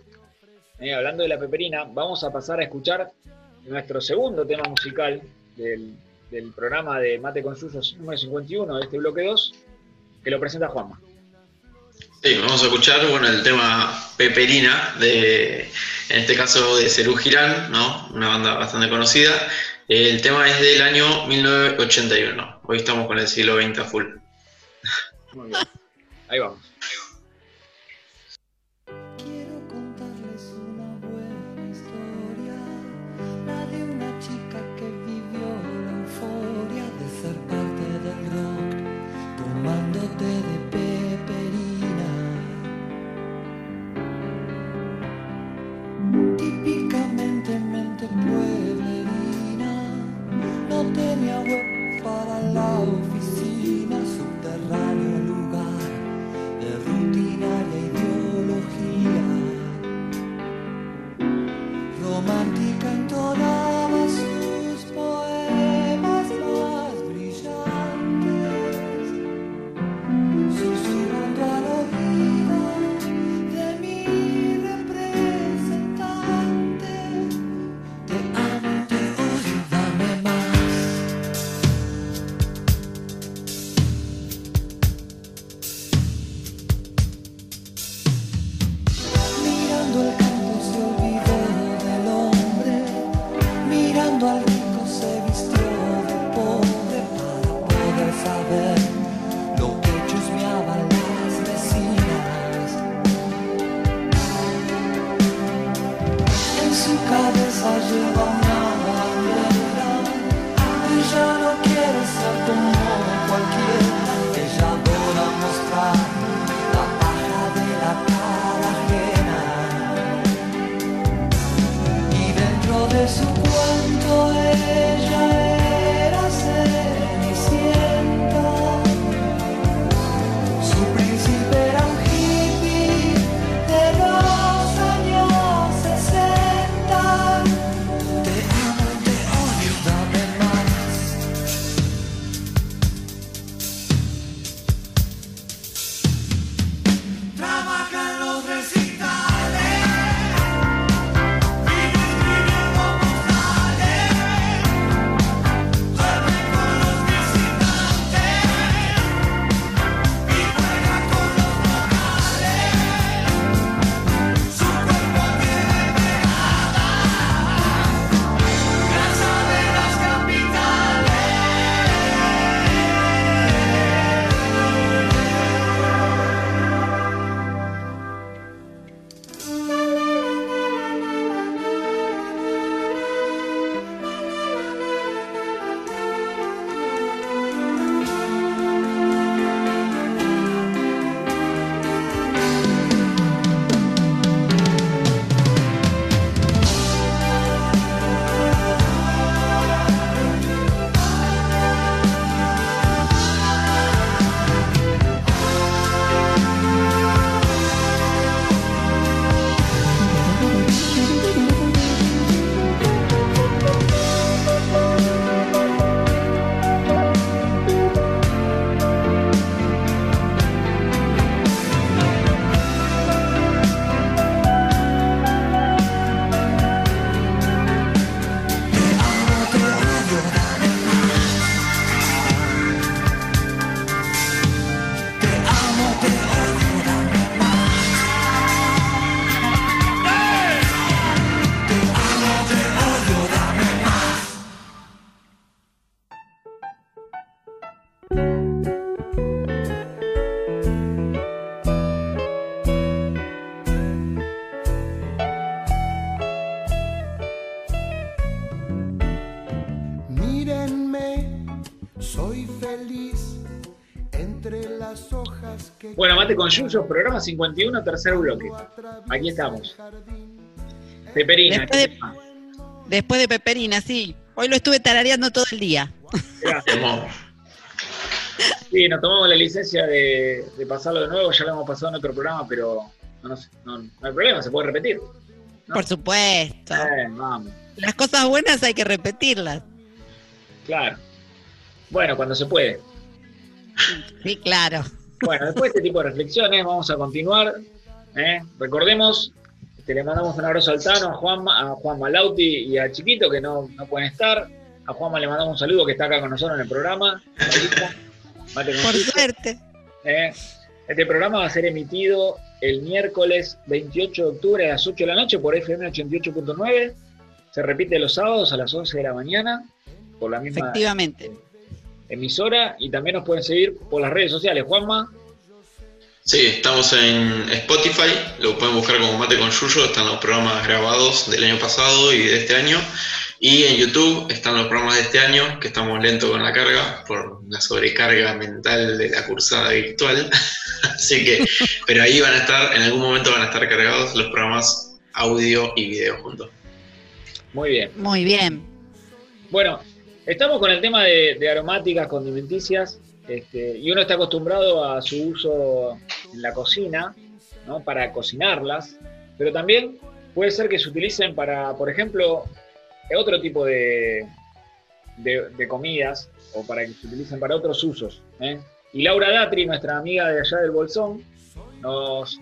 eh, hablando de la peperina, vamos a pasar a escuchar nuestro segundo tema musical del, del programa de Mate con Suyos número 51 de este bloque 2, que lo presenta Juanma. Sí, vamos a escuchar bueno, el tema Peperina, de, en este caso de Cerú Girán, ¿no? una banda bastante conocida. El tema es del año 1981. Hoy estamos con el siglo XX a full. Muy bien. Ahí vamos. Bueno, mate con Yuyos, programa 51, tercer bloque. Aquí estamos. Peperina. Después de, después de Peperina, sí. Hoy lo estuve tarareando todo el día. Sí, nos tomamos la licencia de, de pasarlo de nuevo, ya lo hemos pasado en otro programa, pero no, no, no, hay problema, se puede repetir. Por supuesto. Eh, vamos, Las cosas buenas hay que repetirlas. claro. Bueno, cuando se puede. Sí, claro. Bueno, después de este tipo de reflexiones vamos a continuar. ¿eh? Recordemos que le mandamos un abrazo al Tano, a Juan, a Juan Malauti y a Chiquito que no, no pueden estar. A Juanma le mandamos un saludo que está acá con nosotros en el programa. Mate Por suerte. ¿eh? Este programa va a ser emitido el miércoles 28 de octubre a las 8 de la noche por FM 88.9. Se repite los sábados a las 11 de la mañana por la misma Efectivamente. Emisora y también nos pueden seguir por las redes sociales. Juanma, Sí, estamos en Spotify, lo pueden buscar como Mate con Yuyo, están los programas grabados del año pasado y de este año. Y en YouTube están los programas de este año, que estamos lentos con la carga por la sobrecarga mental de la cursada virtual. Así que, pero ahí van a estar, en algún momento van a estar cargados los programas audio y video juntos. muy bien. Muy bien. Bueno, estamos con el tema de, aromáticas condimenticias este, y uno está acostumbrado a su uso en la cocina, ¿no? Para cocinarlas, pero también puede ser que se utilicen para, por ejemplo, otro tipo de, de, comidas o para que se utilicen para otros usos. ¿eh? Y Laura Datri, nuestra amiga de allá del Bolsón, nos,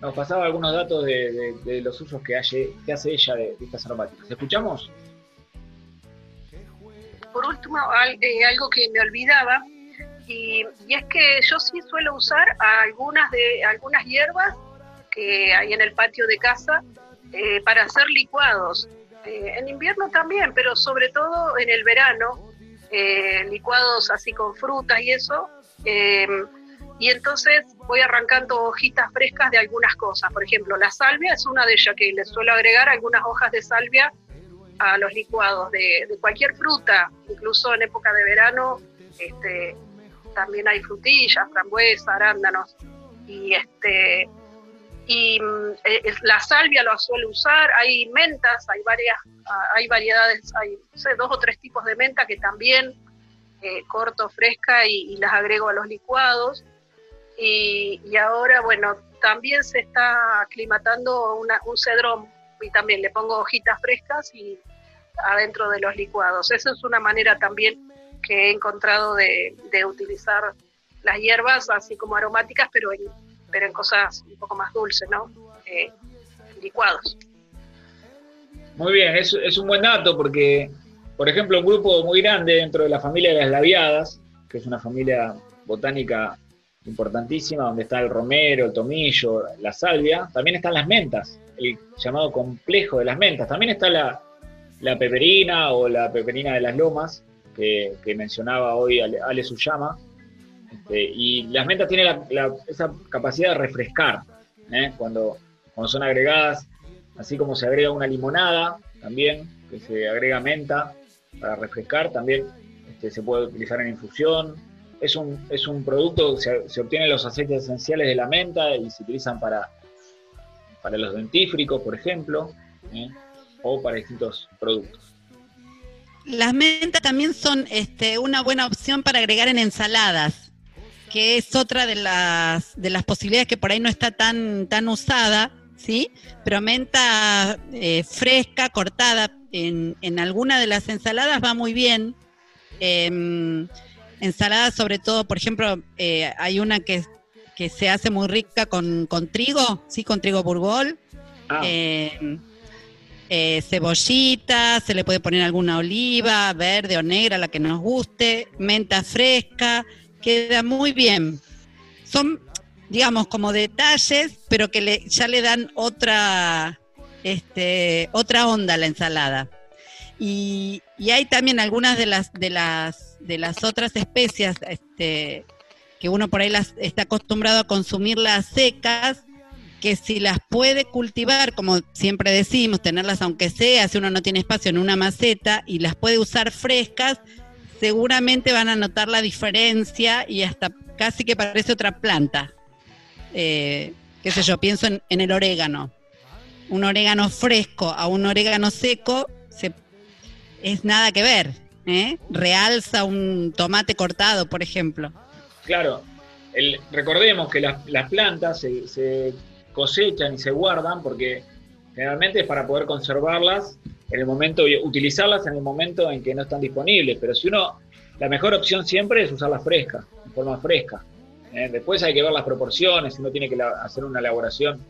nos pasaba algunos datos de, de- los usos que hace, que hace ella de estas aromáticas. ¿Escuchamos? Por último, eh, algo que me olvidaba, y, es que yo sí suelo usar algunas, de, algunas hierbas que hay en el patio de casa eh, para hacer licuados. Eh, en invierno también, pero sobre todo en el verano, licuados así con frutas y eso. eh, y entonces voy arrancando hojitas frescas de algunas cosas. Por ejemplo, la salvia es una de ellas que le suelo agregar algunas hojas de salvia a los licuados de, cualquier fruta, incluso en época de verano, este, también hay frutillas, frambuesa, arándanos, y este y mm, la salvia lo suelo usar, hay mentas, hay varias, ah, hay variedades, hay dos o tres tipos de menta que también eh, corto fresca y, las agrego a los licuados. Y, y ahora, bueno, también se está aclimatando una- un cedrón y también le pongo hojitas frescas y adentro de los licuados. Esa es una manera también que he encontrado de, de utilizar las hierbas así como aromáticas, pero en, pero en cosas un poco más dulces, ¿no? Eh, licuados. Muy bien, es, es un buen dato porque, por ejemplo, un grupo muy grande dentro de la familia de las labiadas, que es una familia botánica importantísima, donde está el romero, el tomillo, la salvia, también están las mentas, el llamado complejo de las mentas. También está la, la peperina o la peperina de las lomas, que, mencionaba hoy Ale, Ale Suyama. Este, y las mentas tienen esa capacidad de refrescar, ¿eh? cuando, cuando son agregadas así como se agrega una limonada también, que se agrega menta para refrescar, también este, se puede utilizar en infusión. Es un, es un producto, se, se obtienen los aceites esenciales de la menta y se utilizan para, para los dentífricos, por ejemplo, ¿eh? o para distintos productos. Las mentas también son este, una buena opción para agregar en ensaladas, que es otra de las, de las posibilidades que por ahí no está tan, tan usada, ¿sí? Pero menta eh, fresca, cortada, en, en alguna de las ensaladas va muy bien. Em, ensaladas sobre todo, por ejemplo, eh, hay una que, que se hace muy rica con, con trigo, ¿sí? Con trigo burgol. Ah. Em, eh, cebollita, se le puede poner alguna oliva, verde o negra, la que nos guste, menta fresca, queda muy bien. Son, digamos, como detalles, pero que le, ya le dan otra, este, otra onda a la ensalada. Y, y hay también algunas de las, de las, de las otras especias este, que uno por ahí las está acostumbrado a consumirlas secas, que si las puede cultivar, como siempre decimos, tenerlas aunque sea, si uno no tiene espacio en una maceta y las puede usar frescas, seguramente van a notar la diferencia y hasta casi que parece otra planta. Eh, qué sé yo, pienso en, en el orégano. Un orégano fresco a un orégano seco se- es nada que ver. ¿Eh? Realza un tomate cortado, por ejemplo. Claro, recordemos que las, plantas se, se cosechan y se guardan porque generalmente es para poder conservarlas en el momento utilizarlas en el momento en que no están disponibles. Pero si uno, la mejor opción siempre es usarlas frescas, en forma fresca. ¿eh? Después hay que ver las proporciones, uno tiene que hacer una elaboración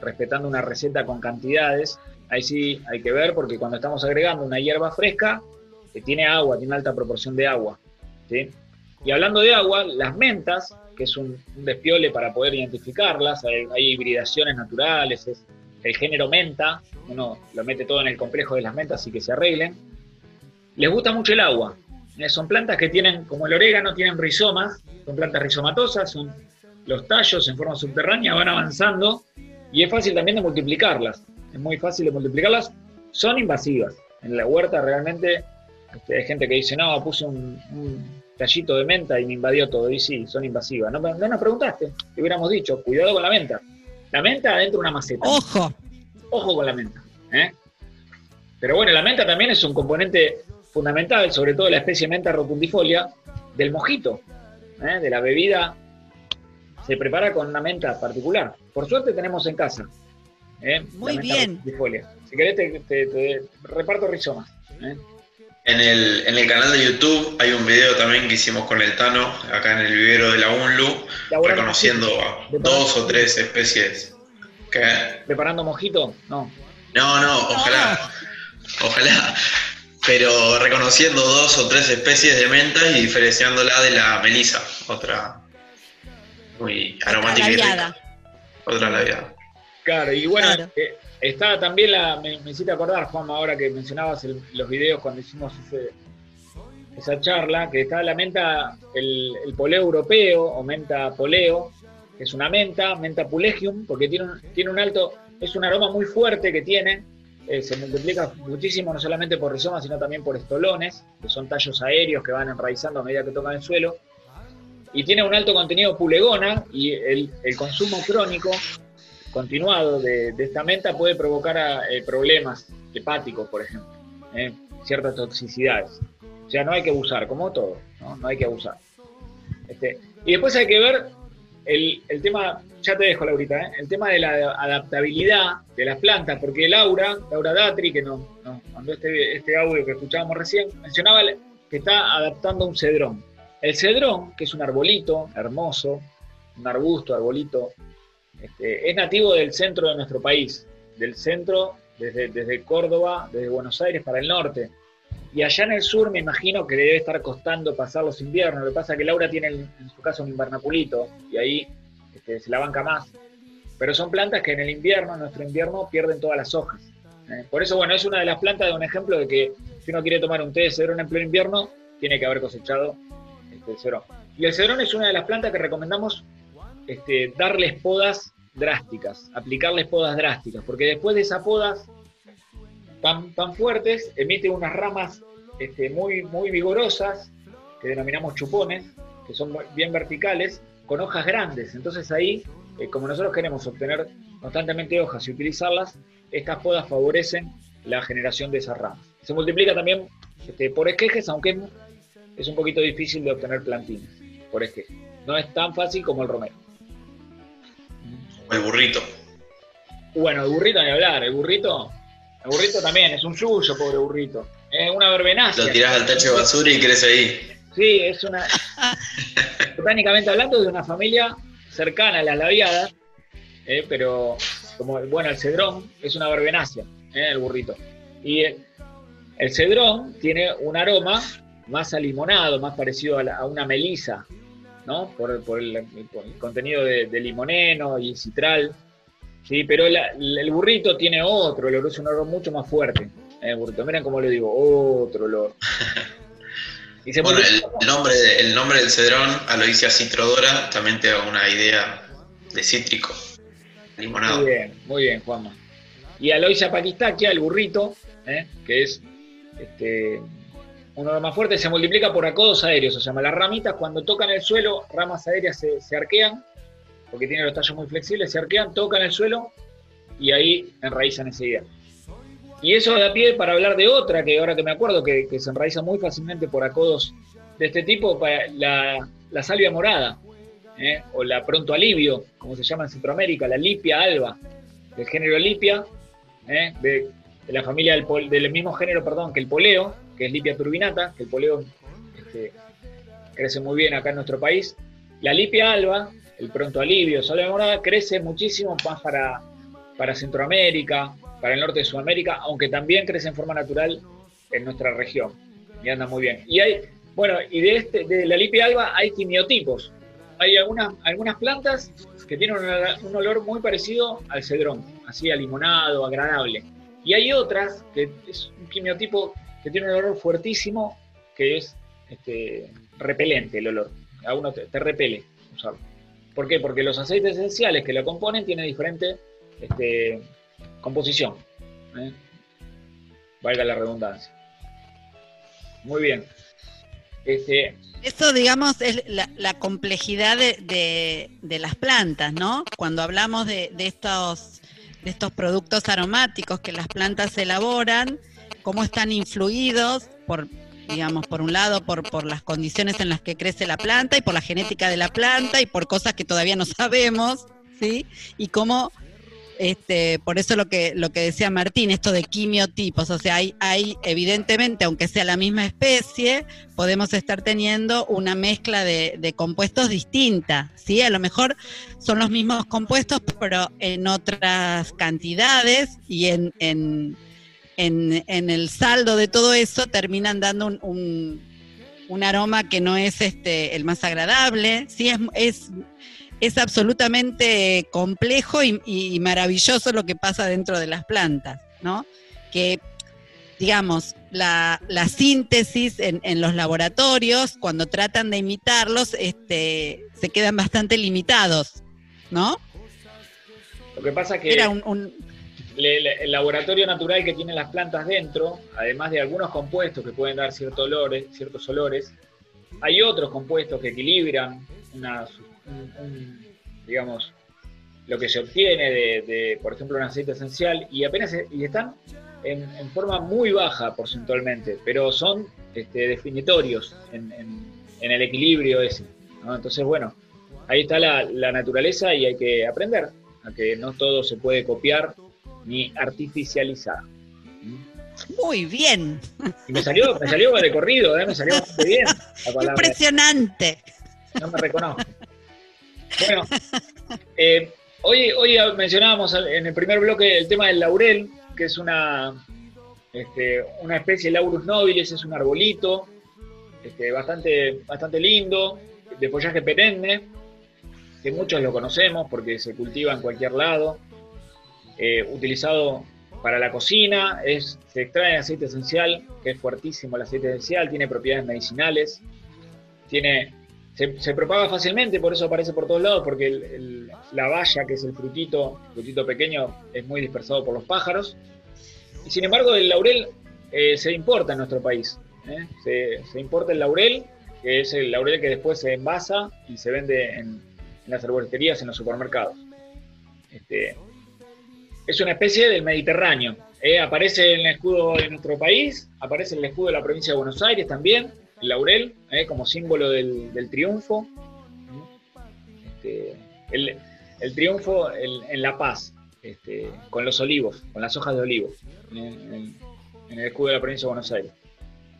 respetando una receta con cantidades. Ahí sí hay que ver porque cuando estamos agregando una hierba fresca, que tiene agua, tiene alta proporción de agua. ¿sí? Y hablando de agua, las mentas, que es un, un despiole para poder identificarlas, hay, hay hibridaciones naturales, es el género menta, uno lo mete todo en el complejo de las mentas y que se arreglen. Les gusta mucho el agua, son plantas que tienen, como el orégano, tienen rizomas, son plantas rizomatosas, son los tallos en forma subterránea, van avanzando y es fácil también de multiplicarlas, es muy fácil de multiplicarlas, son invasivas. En la huerta realmente hay gente que dice, no, puse un, un tallito de menta y me invadió todo, y sí, son invasivas. No, no nos preguntaste, te hubiéramos dicho, cuidado con la menta. La menta adentro de una maceta. Ojo. Ojo con la menta. ¿eh? Pero bueno, la menta también es un componente fundamental, sobre todo la especie menta rotundifolia, del mojito, ¿eh? de la bebida. Se prepara con una menta particular. Por suerte tenemos en casa. ¿eh? Muy La menta bien. rotundifolia. Si querés te, te- te reparto rizomas. En el, en el canal de YouTube hay un video también que hicimos con el Tano, acá en el vivero de la UNLU, reconociendo a dos o tres especies. que ¿Preparando mojito? No. No, no, ojalá. Ojalá. Pero reconociendo dos o tres especies de menta y diferenciándola de la melisa, otra muy aromática y rica. Otra labiada. Claro, y bueno, Claro. eh, está también la. Me, me hiciste acordar, Juanma, ahora que mencionabas el- los videos cuando hicimos ese- esa charla, que está la menta, el, el poleo europeo o menta poleo, que es una menta, menta pulegium, porque tiene un, tiene un alto. Es un aroma muy fuerte que tiene. eh, se multiplica muchísimo, no solamente por rizomas, sino también por estolones, que son tallos aéreos que van enraizando a medida que tocan el suelo. Y tiene un alto contenido pulegona y el, el consumo crónico continuado de, esta menta puede provocar ah, eh, problemas hepáticos, por ejemplo, eh, ciertas toxicidades. O sea, no hay que abusar, como todo, no, no hay que abusar. Este, y después hay que ver el, tema, ya te dejo Laurita, ¿eh? el tema de la adaptabilidad de las plantas, porque Laura, Laura Datri, que nos, nos mandó este, este audio que escuchábamos recién, mencionaba que está adaptando un cedrón. El cedrón, que es un arbolito hermoso, un arbusto, arbolito, este, es nativo del centro de nuestro país, del centro, desde, desde Córdoba, desde Buenos Aires para el norte. Y allá en el sur me imagino que le debe estar costando pasar los inviernos. Lo que pasa es que Laura tiene en, su casa un invernaculito y ahí este, se la banca más. Pero son plantas que en el invierno, en nuestro invierno, pierden todas las hojas. ¿eh? Por eso, bueno, es una de las plantas de un ejemplo de que si uno quiere tomar un té de cedrón en pleno invierno, tiene que haber cosechado este, cedrón. Y el cedrón es una de las plantas que recomendamos este, darles podas drásticas, aplicarles podas drásticas, porque después de esas podas tan, tan fuertes, emite unas ramas este, muy, muy vigorosas, que denominamos chupones, que son bien verticales, con hojas grandes. Entonces ahí, eh, como nosotros queremos obtener constantemente hojas y utilizarlas, estas podas favorecen la generación de esas ramas. Se multiplica también este, por esquejes, aunque es, un poquito difícil de obtener plantines por esqueje. No es tan fácil como el romero. El burrito. Bueno, el burrito ni hablar, el burrito, el burrito también, es un suyo, pobre burrito. Es una verbenácea. Lo tirás al tacho de basura y crece ahí. Sí, es una. botánicamente hablando, de una familia cercana a las labiadas, eh, pero como, bueno, el cedrón es una verbenácea, eh, el burrito. Y el, el cedrón tiene un aroma más alimonado, más parecido a, la- a una melisa, ¿no? Por, por el, por el contenido de, de limoneno y citral. Sí, pero la- el burrito tiene otro olor, es un olor mucho más fuerte. eh, El burrito, miren cómo le digo, otro olor. Y se Bueno, el, el nombre, el nombre del cedrón, Aloisia citrodora, también te da una idea de cítrico. Limonado. Muy bien, muy bien, Juanma. Y Aloisia paquistaquia, el burrito, ¿eh? que es este, un olor más fuerte, se multiplica por acodos aéreos. Se llama las ramitas, cuando tocan el suelo, ramas aéreas se, se arquean, porque tienen los tallos muy flexibles, se arquean, tocan el suelo y ahí enraizan enseguida. Y eso da pie para hablar de otra, que ahora que me acuerdo, que, que se enraiza muy fácilmente por acodos de este tipo, la, salvia morada, ¿eh? o la pronto alivio, como se llama en Centroamérica, la lipia alba, del género lipia, ¿eh? de, la familia del, del mismo género, perdón, que el poleo, que es lipia turbinata, que el poleo este, crece muy bien acá en nuestro país. La lipia alba, el pronto alivio, salvia morada, crece muchísimo más para, para Centroamérica, para el norte de Sudamérica, aunque también crece en forma natural en nuestra región. Y anda muy bien. Y hay, bueno, y de este, de la lipia alba hay quimiotipos. hay algunas, algunas plantas que tienen un olor muy parecido al cedrón, así a limonado, agradable. Y hay otras que es un quimiotipo que tiene un olor fuertísimo, que es este, repelente el olor. A uno te, repele usarlo. ¿Por qué? Porque los aceites esenciales que lo componen tienen diferente este, composición. ¿eh? Valga la redundancia. Muy bien. Este, Eso, digamos, es la, la complejidad de, de- de las plantas, ¿no? Cuando hablamos de, de estos, de estos productos aromáticos que las plantas elaboran, cómo están influidos por, digamos, por un lado, por, por las condiciones en las que crece la planta y por la genética de la planta y por cosas que todavía no sabemos, ¿sí? Y cómo este, por eso lo que, lo que decía Martín, esto de quimiotipos, o sea, hay, hay evidentemente, aunque sea la misma especie, podemos estar teniendo una mezcla de, de compuestos distinta, ¿sí? A lo mejor son los mismos compuestos, pero en otras cantidades y en, en, en, en el saldo de todo eso terminan dando un, un, un aroma que no es este, el más agradable, ¿sí? Es, es es absolutamente complejo y, y maravilloso lo que pasa dentro de las plantas, ¿no? Que, digamos, la, la síntesis en, en los laboratorios, cuando tratan de imitarlos, este, se quedan bastante limitados, ¿no? lo que pasa que Era un, un- el laboratorio natural que tienen las plantas dentro, además de algunos compuestos que pueden dar ciertos olores, ciertos olores, hay otros compuestos que equilibran una, un- un, digamos, lo que se obtiene de, de, por ejemplo, un aceite esencial y apenas y están en, en forma muy baja porcentualmente, pero son este, definitorios en, en- en el equilibrio ese. ¿no? Entonces, bueno, ahí está la, la naturaleza y hay que aprender a que no todo se puede copiar ni artificializar. muy bien, Y me salió, me salió de corrido, ¿eh? me salió bastante bien la palabra. impresionante. No me reconozco. Bueno, eh, hoy, hoy mencionábamos en el primer bloque el tema del laurel, que es una, este, una especie de Laurus nobilis, es un arbolito este, bastante, bastante lindo, de follaje perenne, que muchos lo conocemos porque se cultiva en cualquier lado, eh, utilizado para la cocina, es, se extrae aceite esencial, que es fuertísimo el aceite esencial, tiene propiedades medicinales, tiene, se, se propaga fácilmente, por eso aparece por todos lados, porque el- el- la valla, que es el frutito, frutito pequeño, es muy dispersado por los pájaros. Y sin embargo, el laurel eh, se importa en nuestro país. ¿eh? Se, se importa el laurel, que es el laurel que después se envasa y se vende en, en las arboristerías, en los supermercados. Este, es una especie del Mediterráneo. ¿eh? Aparece en el escudo de nuestro país, aparece en el escudo de la provincia de Buenos Aires también, el laurel, ¿eh? como símbolo del, triunfo. Este, el, triunfo en, la paz, este, con los olivos, con las hojas de olivo, en, el escudo de la provincia de Buenos Aires.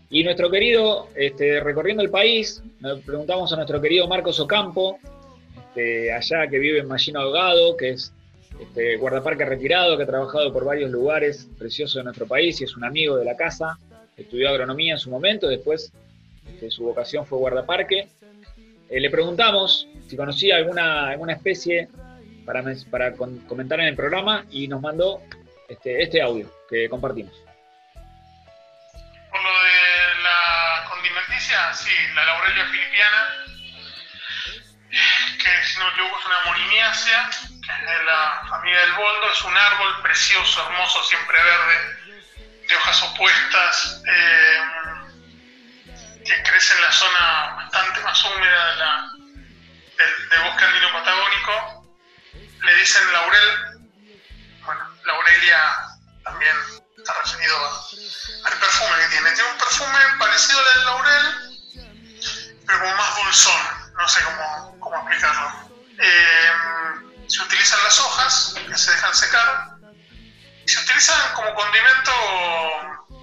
Y nuestro querido, este, recorriendo el país, nos preguntamos a nuestro querido Marcos Ocampo, allá que vive en Mallina Ahogado, que es este, guardaparque retirado, que ha trabajado por varios lugares preciosos de nuestro país y es un amigo de la casa, estudió agronomía en su momento, después este, su vocación fue guardaparque. Eh, le preguntamos si conocía alguna, alguna especie para, para con- comentar en el programa y nos mandó este, este audio que compartimos. Por lo de la condimenticia, sí, la laurelia filipiana, que si no me equivoco es una moliniácea, de la familia del boldo, es un árbol precioso, hermoso, siempre verde, de hojas opuestas, eh, que crece en la zona bastante más húmeda de bosque andino patagónico. Le dicen laurel, bueno, laurelia también está referido al perfume que tiene. Tiene un perfume parecido al laurel, pero como más dulzón, no sé cómo, cómo explicarlo. Eh, se utilizan las hojas que se dejan secar y se utilizan como condimento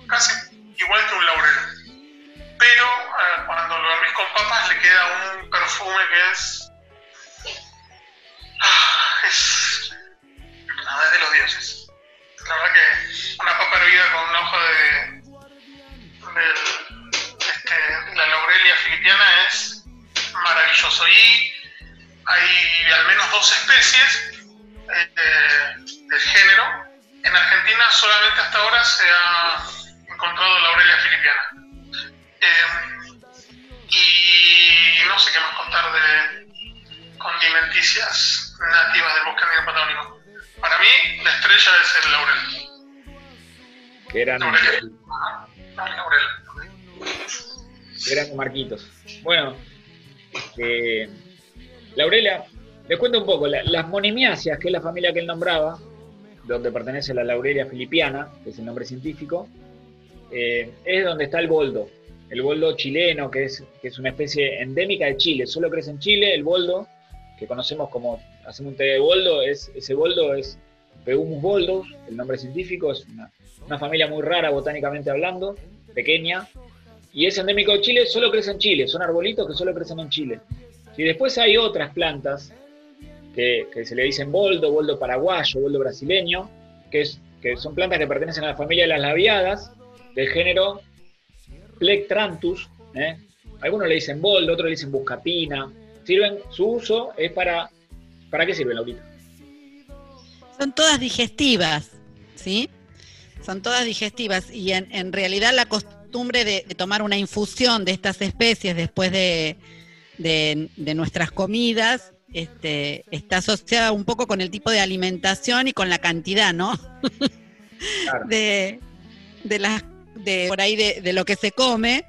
casi igual que un laurel. Pero eh, cuando lo hervís con papas le queda un perfume que es. Ah, es. nada, es de los dioses. La verdad que una papa hervida con una hoja de, del- este, la laurelia filipiana es maravilloso. Y al menos dos especies eh, del género. En Argentina solamente hasta ahora se ha encontrado la Aurelia filipiana. Eh, y no sé qué más contar de condimenticias nativas del bosque negro patagónico. Para mí, la estrella es el laurel. Que eran, Laurel. No, laurel. eran marquitos. Bueno, eh, Laurelia, les cuento un poco. la- las monimiáceas, que es la familia que él nombraba, donde pertenece la Laurelia filipiana, que es el nombre científico, eh, es donde está el boldo. El boldo chileno, que es, que es una especie endémica de Chile. Solo crece en Chile. El boldo, que conocemos como, hacemos un té de boldo, es, ese boldo es Peumus boldus, el nombre científico, es una, una familia muy rara botánicamente hablando, pequeña, y es endémico de Chile, solo crece en Chile, son arbolitos que solo crecen en Chile. Y después hay otras plantas que, se le dicen boldo, boldo paraguayo, boldo brasileño, que, son plantas que pertenecen a la familia de las labiadas, del género Plectranthus. ¿eh? Algunos le dicen boldo, otros le dicen buscapina. Sirven, su uso es para. ¿Para qué sirven, Laurita? Son todas digestivas, ¿sí? Son todas digestivas y en, realidad la costumbre de tomar una infusión de estas especies después de, de- de nuestras comidas este, está asociada un poco con el tipo de alimentación y con la cantidad, ¿no? de, de las de por ahí de, de lo que se come.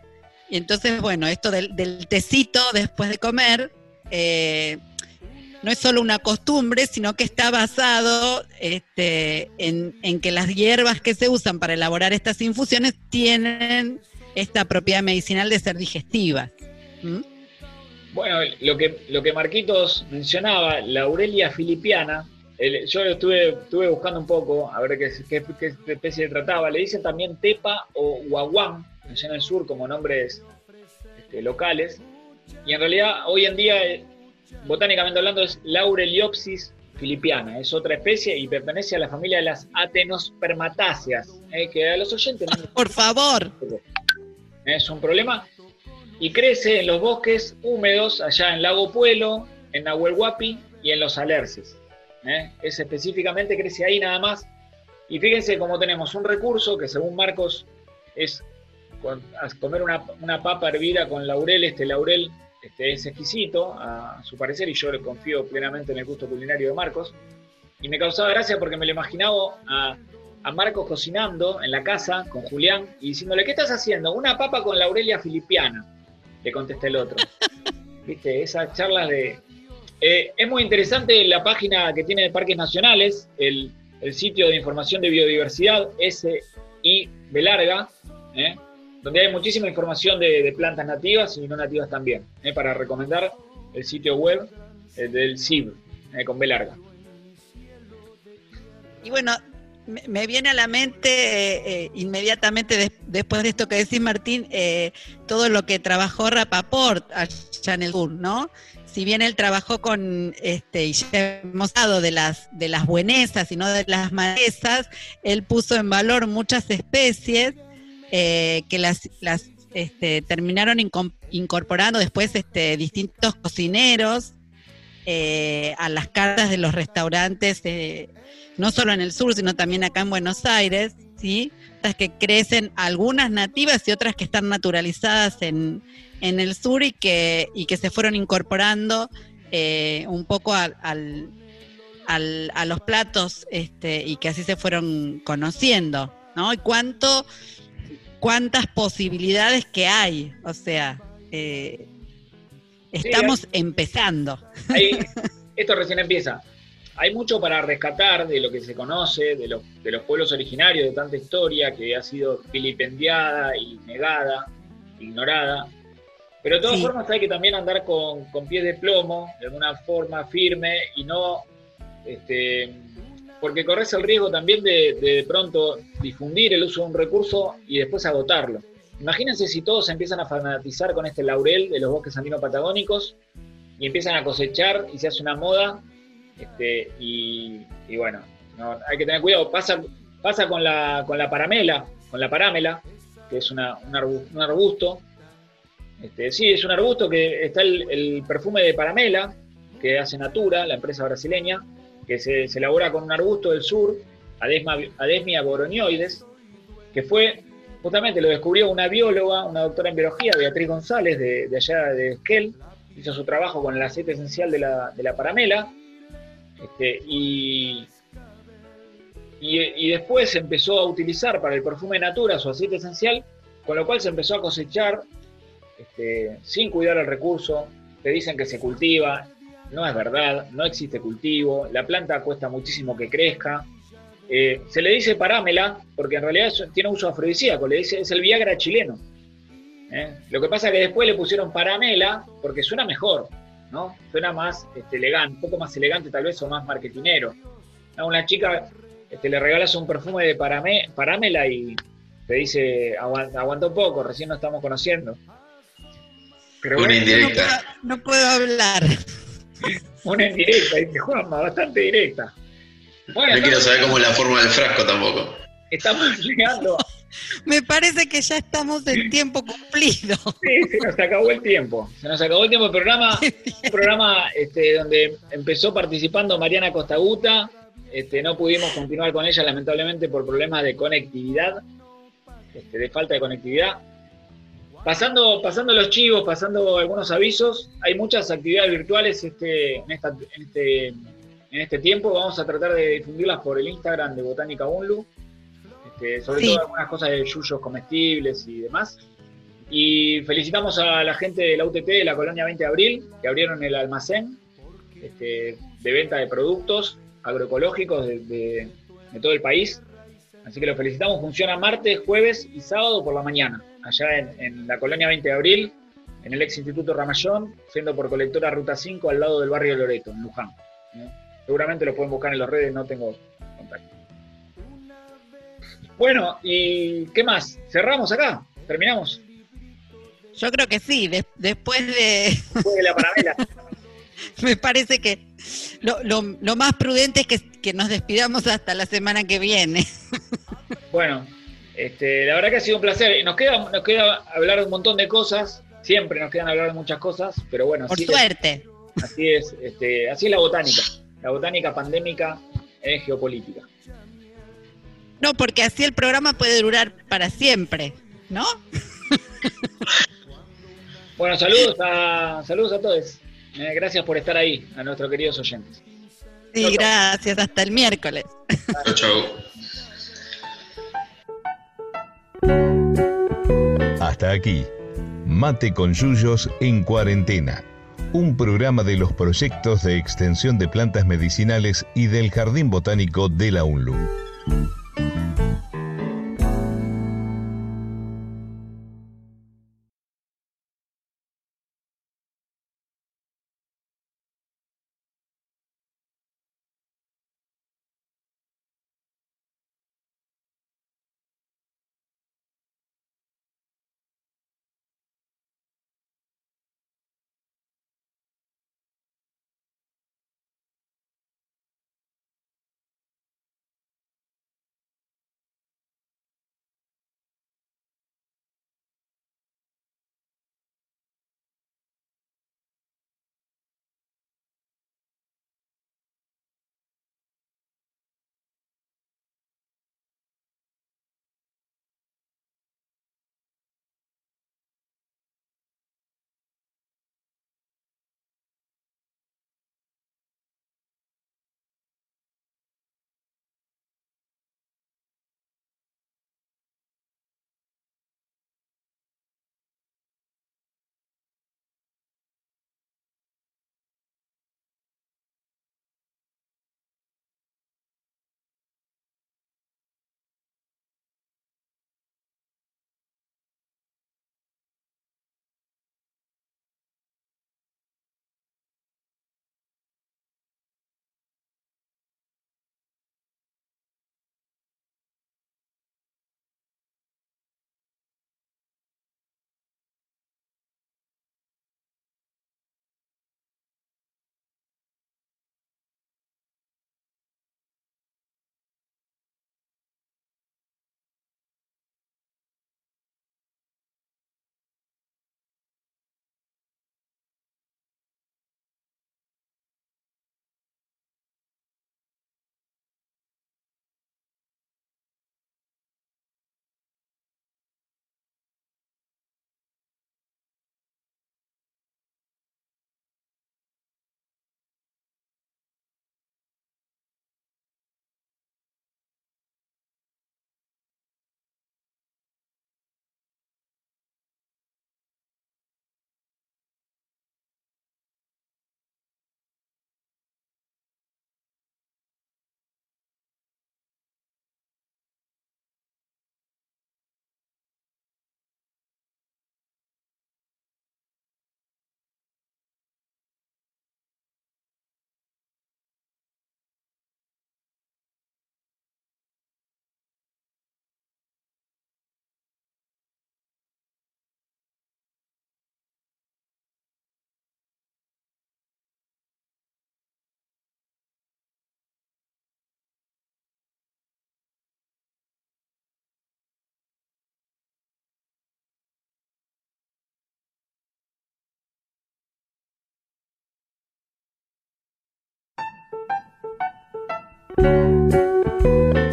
Y entonces, bueno, esto del, del tecito después de comer eh, no es solo una costumbre, sino que está basado este, en, en que las hierbas que se usan para elaborar estas infusiones tienen esta propiedad medicinal de ser digestivas. ¿Mm? Bueno, lo que, lo que Marquitos mencionaba, la Aurelia filipiana, el- yo lo estuve, estuve buscando un poco a ver qué, qué, qué especie trataba. Le dicen también tepa o guaguán, allá en el sur, como nombres este, locales. Y en realidad, hoy en día, eh, botánicamente hablando, es Laureliopsis filipiana. Es otra especie y pertenece a la familia de las atenospermatáceas, eh, que a los oyentes no Por favor. es un problema. Y crece en los bosques húmedos, allá en Lago Puelo, en Nahuel Huapi y en los Alerces. ¿eh? Es específicamente crece ahí nada más. Y fíjense cómo tenemos un recurso que según Marcos es comer una, una papa hervida con laurel. Este laurel este, es exquisito a su parecer y yo le confío plenamente en el gusto culinario de Marcos. Y me causaba gracia porque me lo imaginaba a, a Marcos cocinando en la casa con Julián y diciéndole, ¿qué estás haciendo? Una papa con laurelia filipiana, le contesta el otro. Viste, esas charlas de... Eh, es muy interesante la página que tiene de Parques Nacionales, el, el sitio de información de biodiversidad, SI Belarga, ¿eh? donde hay muchísima información de, de plantas nativas y no nativas también, ¿eh? para recomendar el sitio web eh, del CIB, eh, con B larga. Y bueno, me, viene a la mente eh, eh, inmediatamente des- después de esto que decís, Martín, eh, todo lo que trabajó Rapaport allá en el sur, ¿no? Si bien él trabajó con, este, y ya hemos hablado de las, de las buenesas y no de las malezas, él puso en valor muchas especies eh, que las, las este, terminaron incorporando después este, distintos cocineros eh, a las cartas de los restaurantes, eh, no solo en el sur, sino también acá en Buenos Aires, ¿sí? Estas que crecen, algunas nativas y otras que están naturalizadas en, en el sur y que, y que se fueron incorporando eh, un poco al, al- a los platos este, y que así se fueron conociendo, ¿no? Y cuánto, cuántas posibilidades que hay, o sea, estamos empezando. Ahí, esto recién empieza. Hay mucho para rescatar de lo que se conoce, de los, de los pueblos originarios, de tanta historia que ha sido vilipendiada y negada, ignorada. Pero de todas Sí. formas hay que también andar con, con pies de plomo, de alguna forma firme, y no, este, porque corres el riesgo también de, de de pronto difundir el uso de un recurso y después agotarlo. Imagínense si todos empiezan a fanatizar con este laurel de los bosques andino-patagónicos y empiezan a cosechar y se hace una moda, este, y, bueno, no, hay que tener cuidado. Pasa, pasa con, la, con la paramela, con la parámela, que es un, arbu- un arbusto. Este, sí, es un arbusto que está el, perfume de paramela, que hace Natura, la empresa brasileña, que se, elabora con un arbusto del sur, Adesmia boronioides, que fue, justamente lo descubrió una bióloga, una doctora en biología, Beatriz González, de, allá de Esquel, hizo su trabajo con el aceite esencial de la, de la paramela, este, y, y, y después empezó a utilizar para el perfume Natura su aceite esencial, con lo cual se empezó a cosechar este, sin cuidar el recurso, te dicen que se cultiva, no es verdad, no existe cultivo, la planta cuesta muchísimo que crezca. Eh, se le dice parámela porque en realidad es- tiene uso afrodisíaco, le dice es el Viagra chileno. ¿eh? Lo que pasa es que después le pusieron paramela porque suena mejor, ¿no? Suena más este, elegante, un poco más elegante tal vez o más marketinero. A una chica este, le regalas un perfume de parame- parámela y te dice aguanta, aguanta un poco, recién nos estamos conociendo. Pero Una bueno, indirecta. No puedo hablar. Una en directa, dice Juanma, bastante directa. Bueno, No quiero saber cómo es la forma del frasco tampoco. estamos llegando. Me parece que ya estamos en tiempo cumplido. Sí, se nos acabó el tiempo. Se nos acabó el tiempo. El programa, un programa este, donde empezó participando Mariana Costaguta. Este, no pudimos continuar con ella, lamentablemente, por problemas de conectividad, este, de falta de conectividad. Pasando, pasando los chivos, pasando algunos avisos, hay muchas actividades virtuales este, en, esta- en este, en este tiempo. Vamos a tratar de difundirlas por el Instagram de Botánica Unlu. Este, sobre Sí. todo algunas cosas de yuyos comestibles y demás. Y felicitamos a la gente de la UTT de la Colonia 20 de Abril, que abrieron el almacén este, de venta de productos agroecológicos de, de- de todo el país. Así que los felicitamos. Funciona martes, jueves y sábado por la mañana, allá en, en la Colonia 20 de Abril, en el ex Instituto Ramallón, siendo por colectora Ruta 5 al lado del barrio Loreto, en Luján. Seguramente lo pueden buscar en las redes, no tengo contacto. Bueno, ¿y qué más? ¿Cerramos acá? ¿Terminamos? Yo creo que sí, de- después de... Después de la paramela. Me parece que lo, lo- lo más prudente es que, que nos despidamos hasta la semana que viene. Bueno, este, la verdad que ha sido un placer. Nos queda, nos queda hablar de un montón de cosas. Siempre nos quedan hablar de muchas cosas, pero bueno, Por así suerte. es, así es, este, así es la botánica. La botánica pandémica es geopolítica. No, porque así el programa puede durar para siempre, ¿no? Bueno, saludos a, saludos a todos. Eh, gracias por estar ahí, a nuestros queridos oyentes. Sí, gracias. Hasta el miércoles. Chau, chau. Hasta aquí, Mate con Yuyos en cuarentena, un programa de los proyectos de extensión de plantas medicinales y del Jardín Botánico de la UNLU.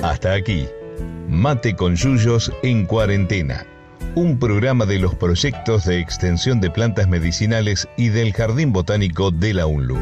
Hasta aquí, Mate con Yuyos en cuarentena, un programa de los proyectos de extensión de plantas medicinales y del Jardín Botánico de la UNLU.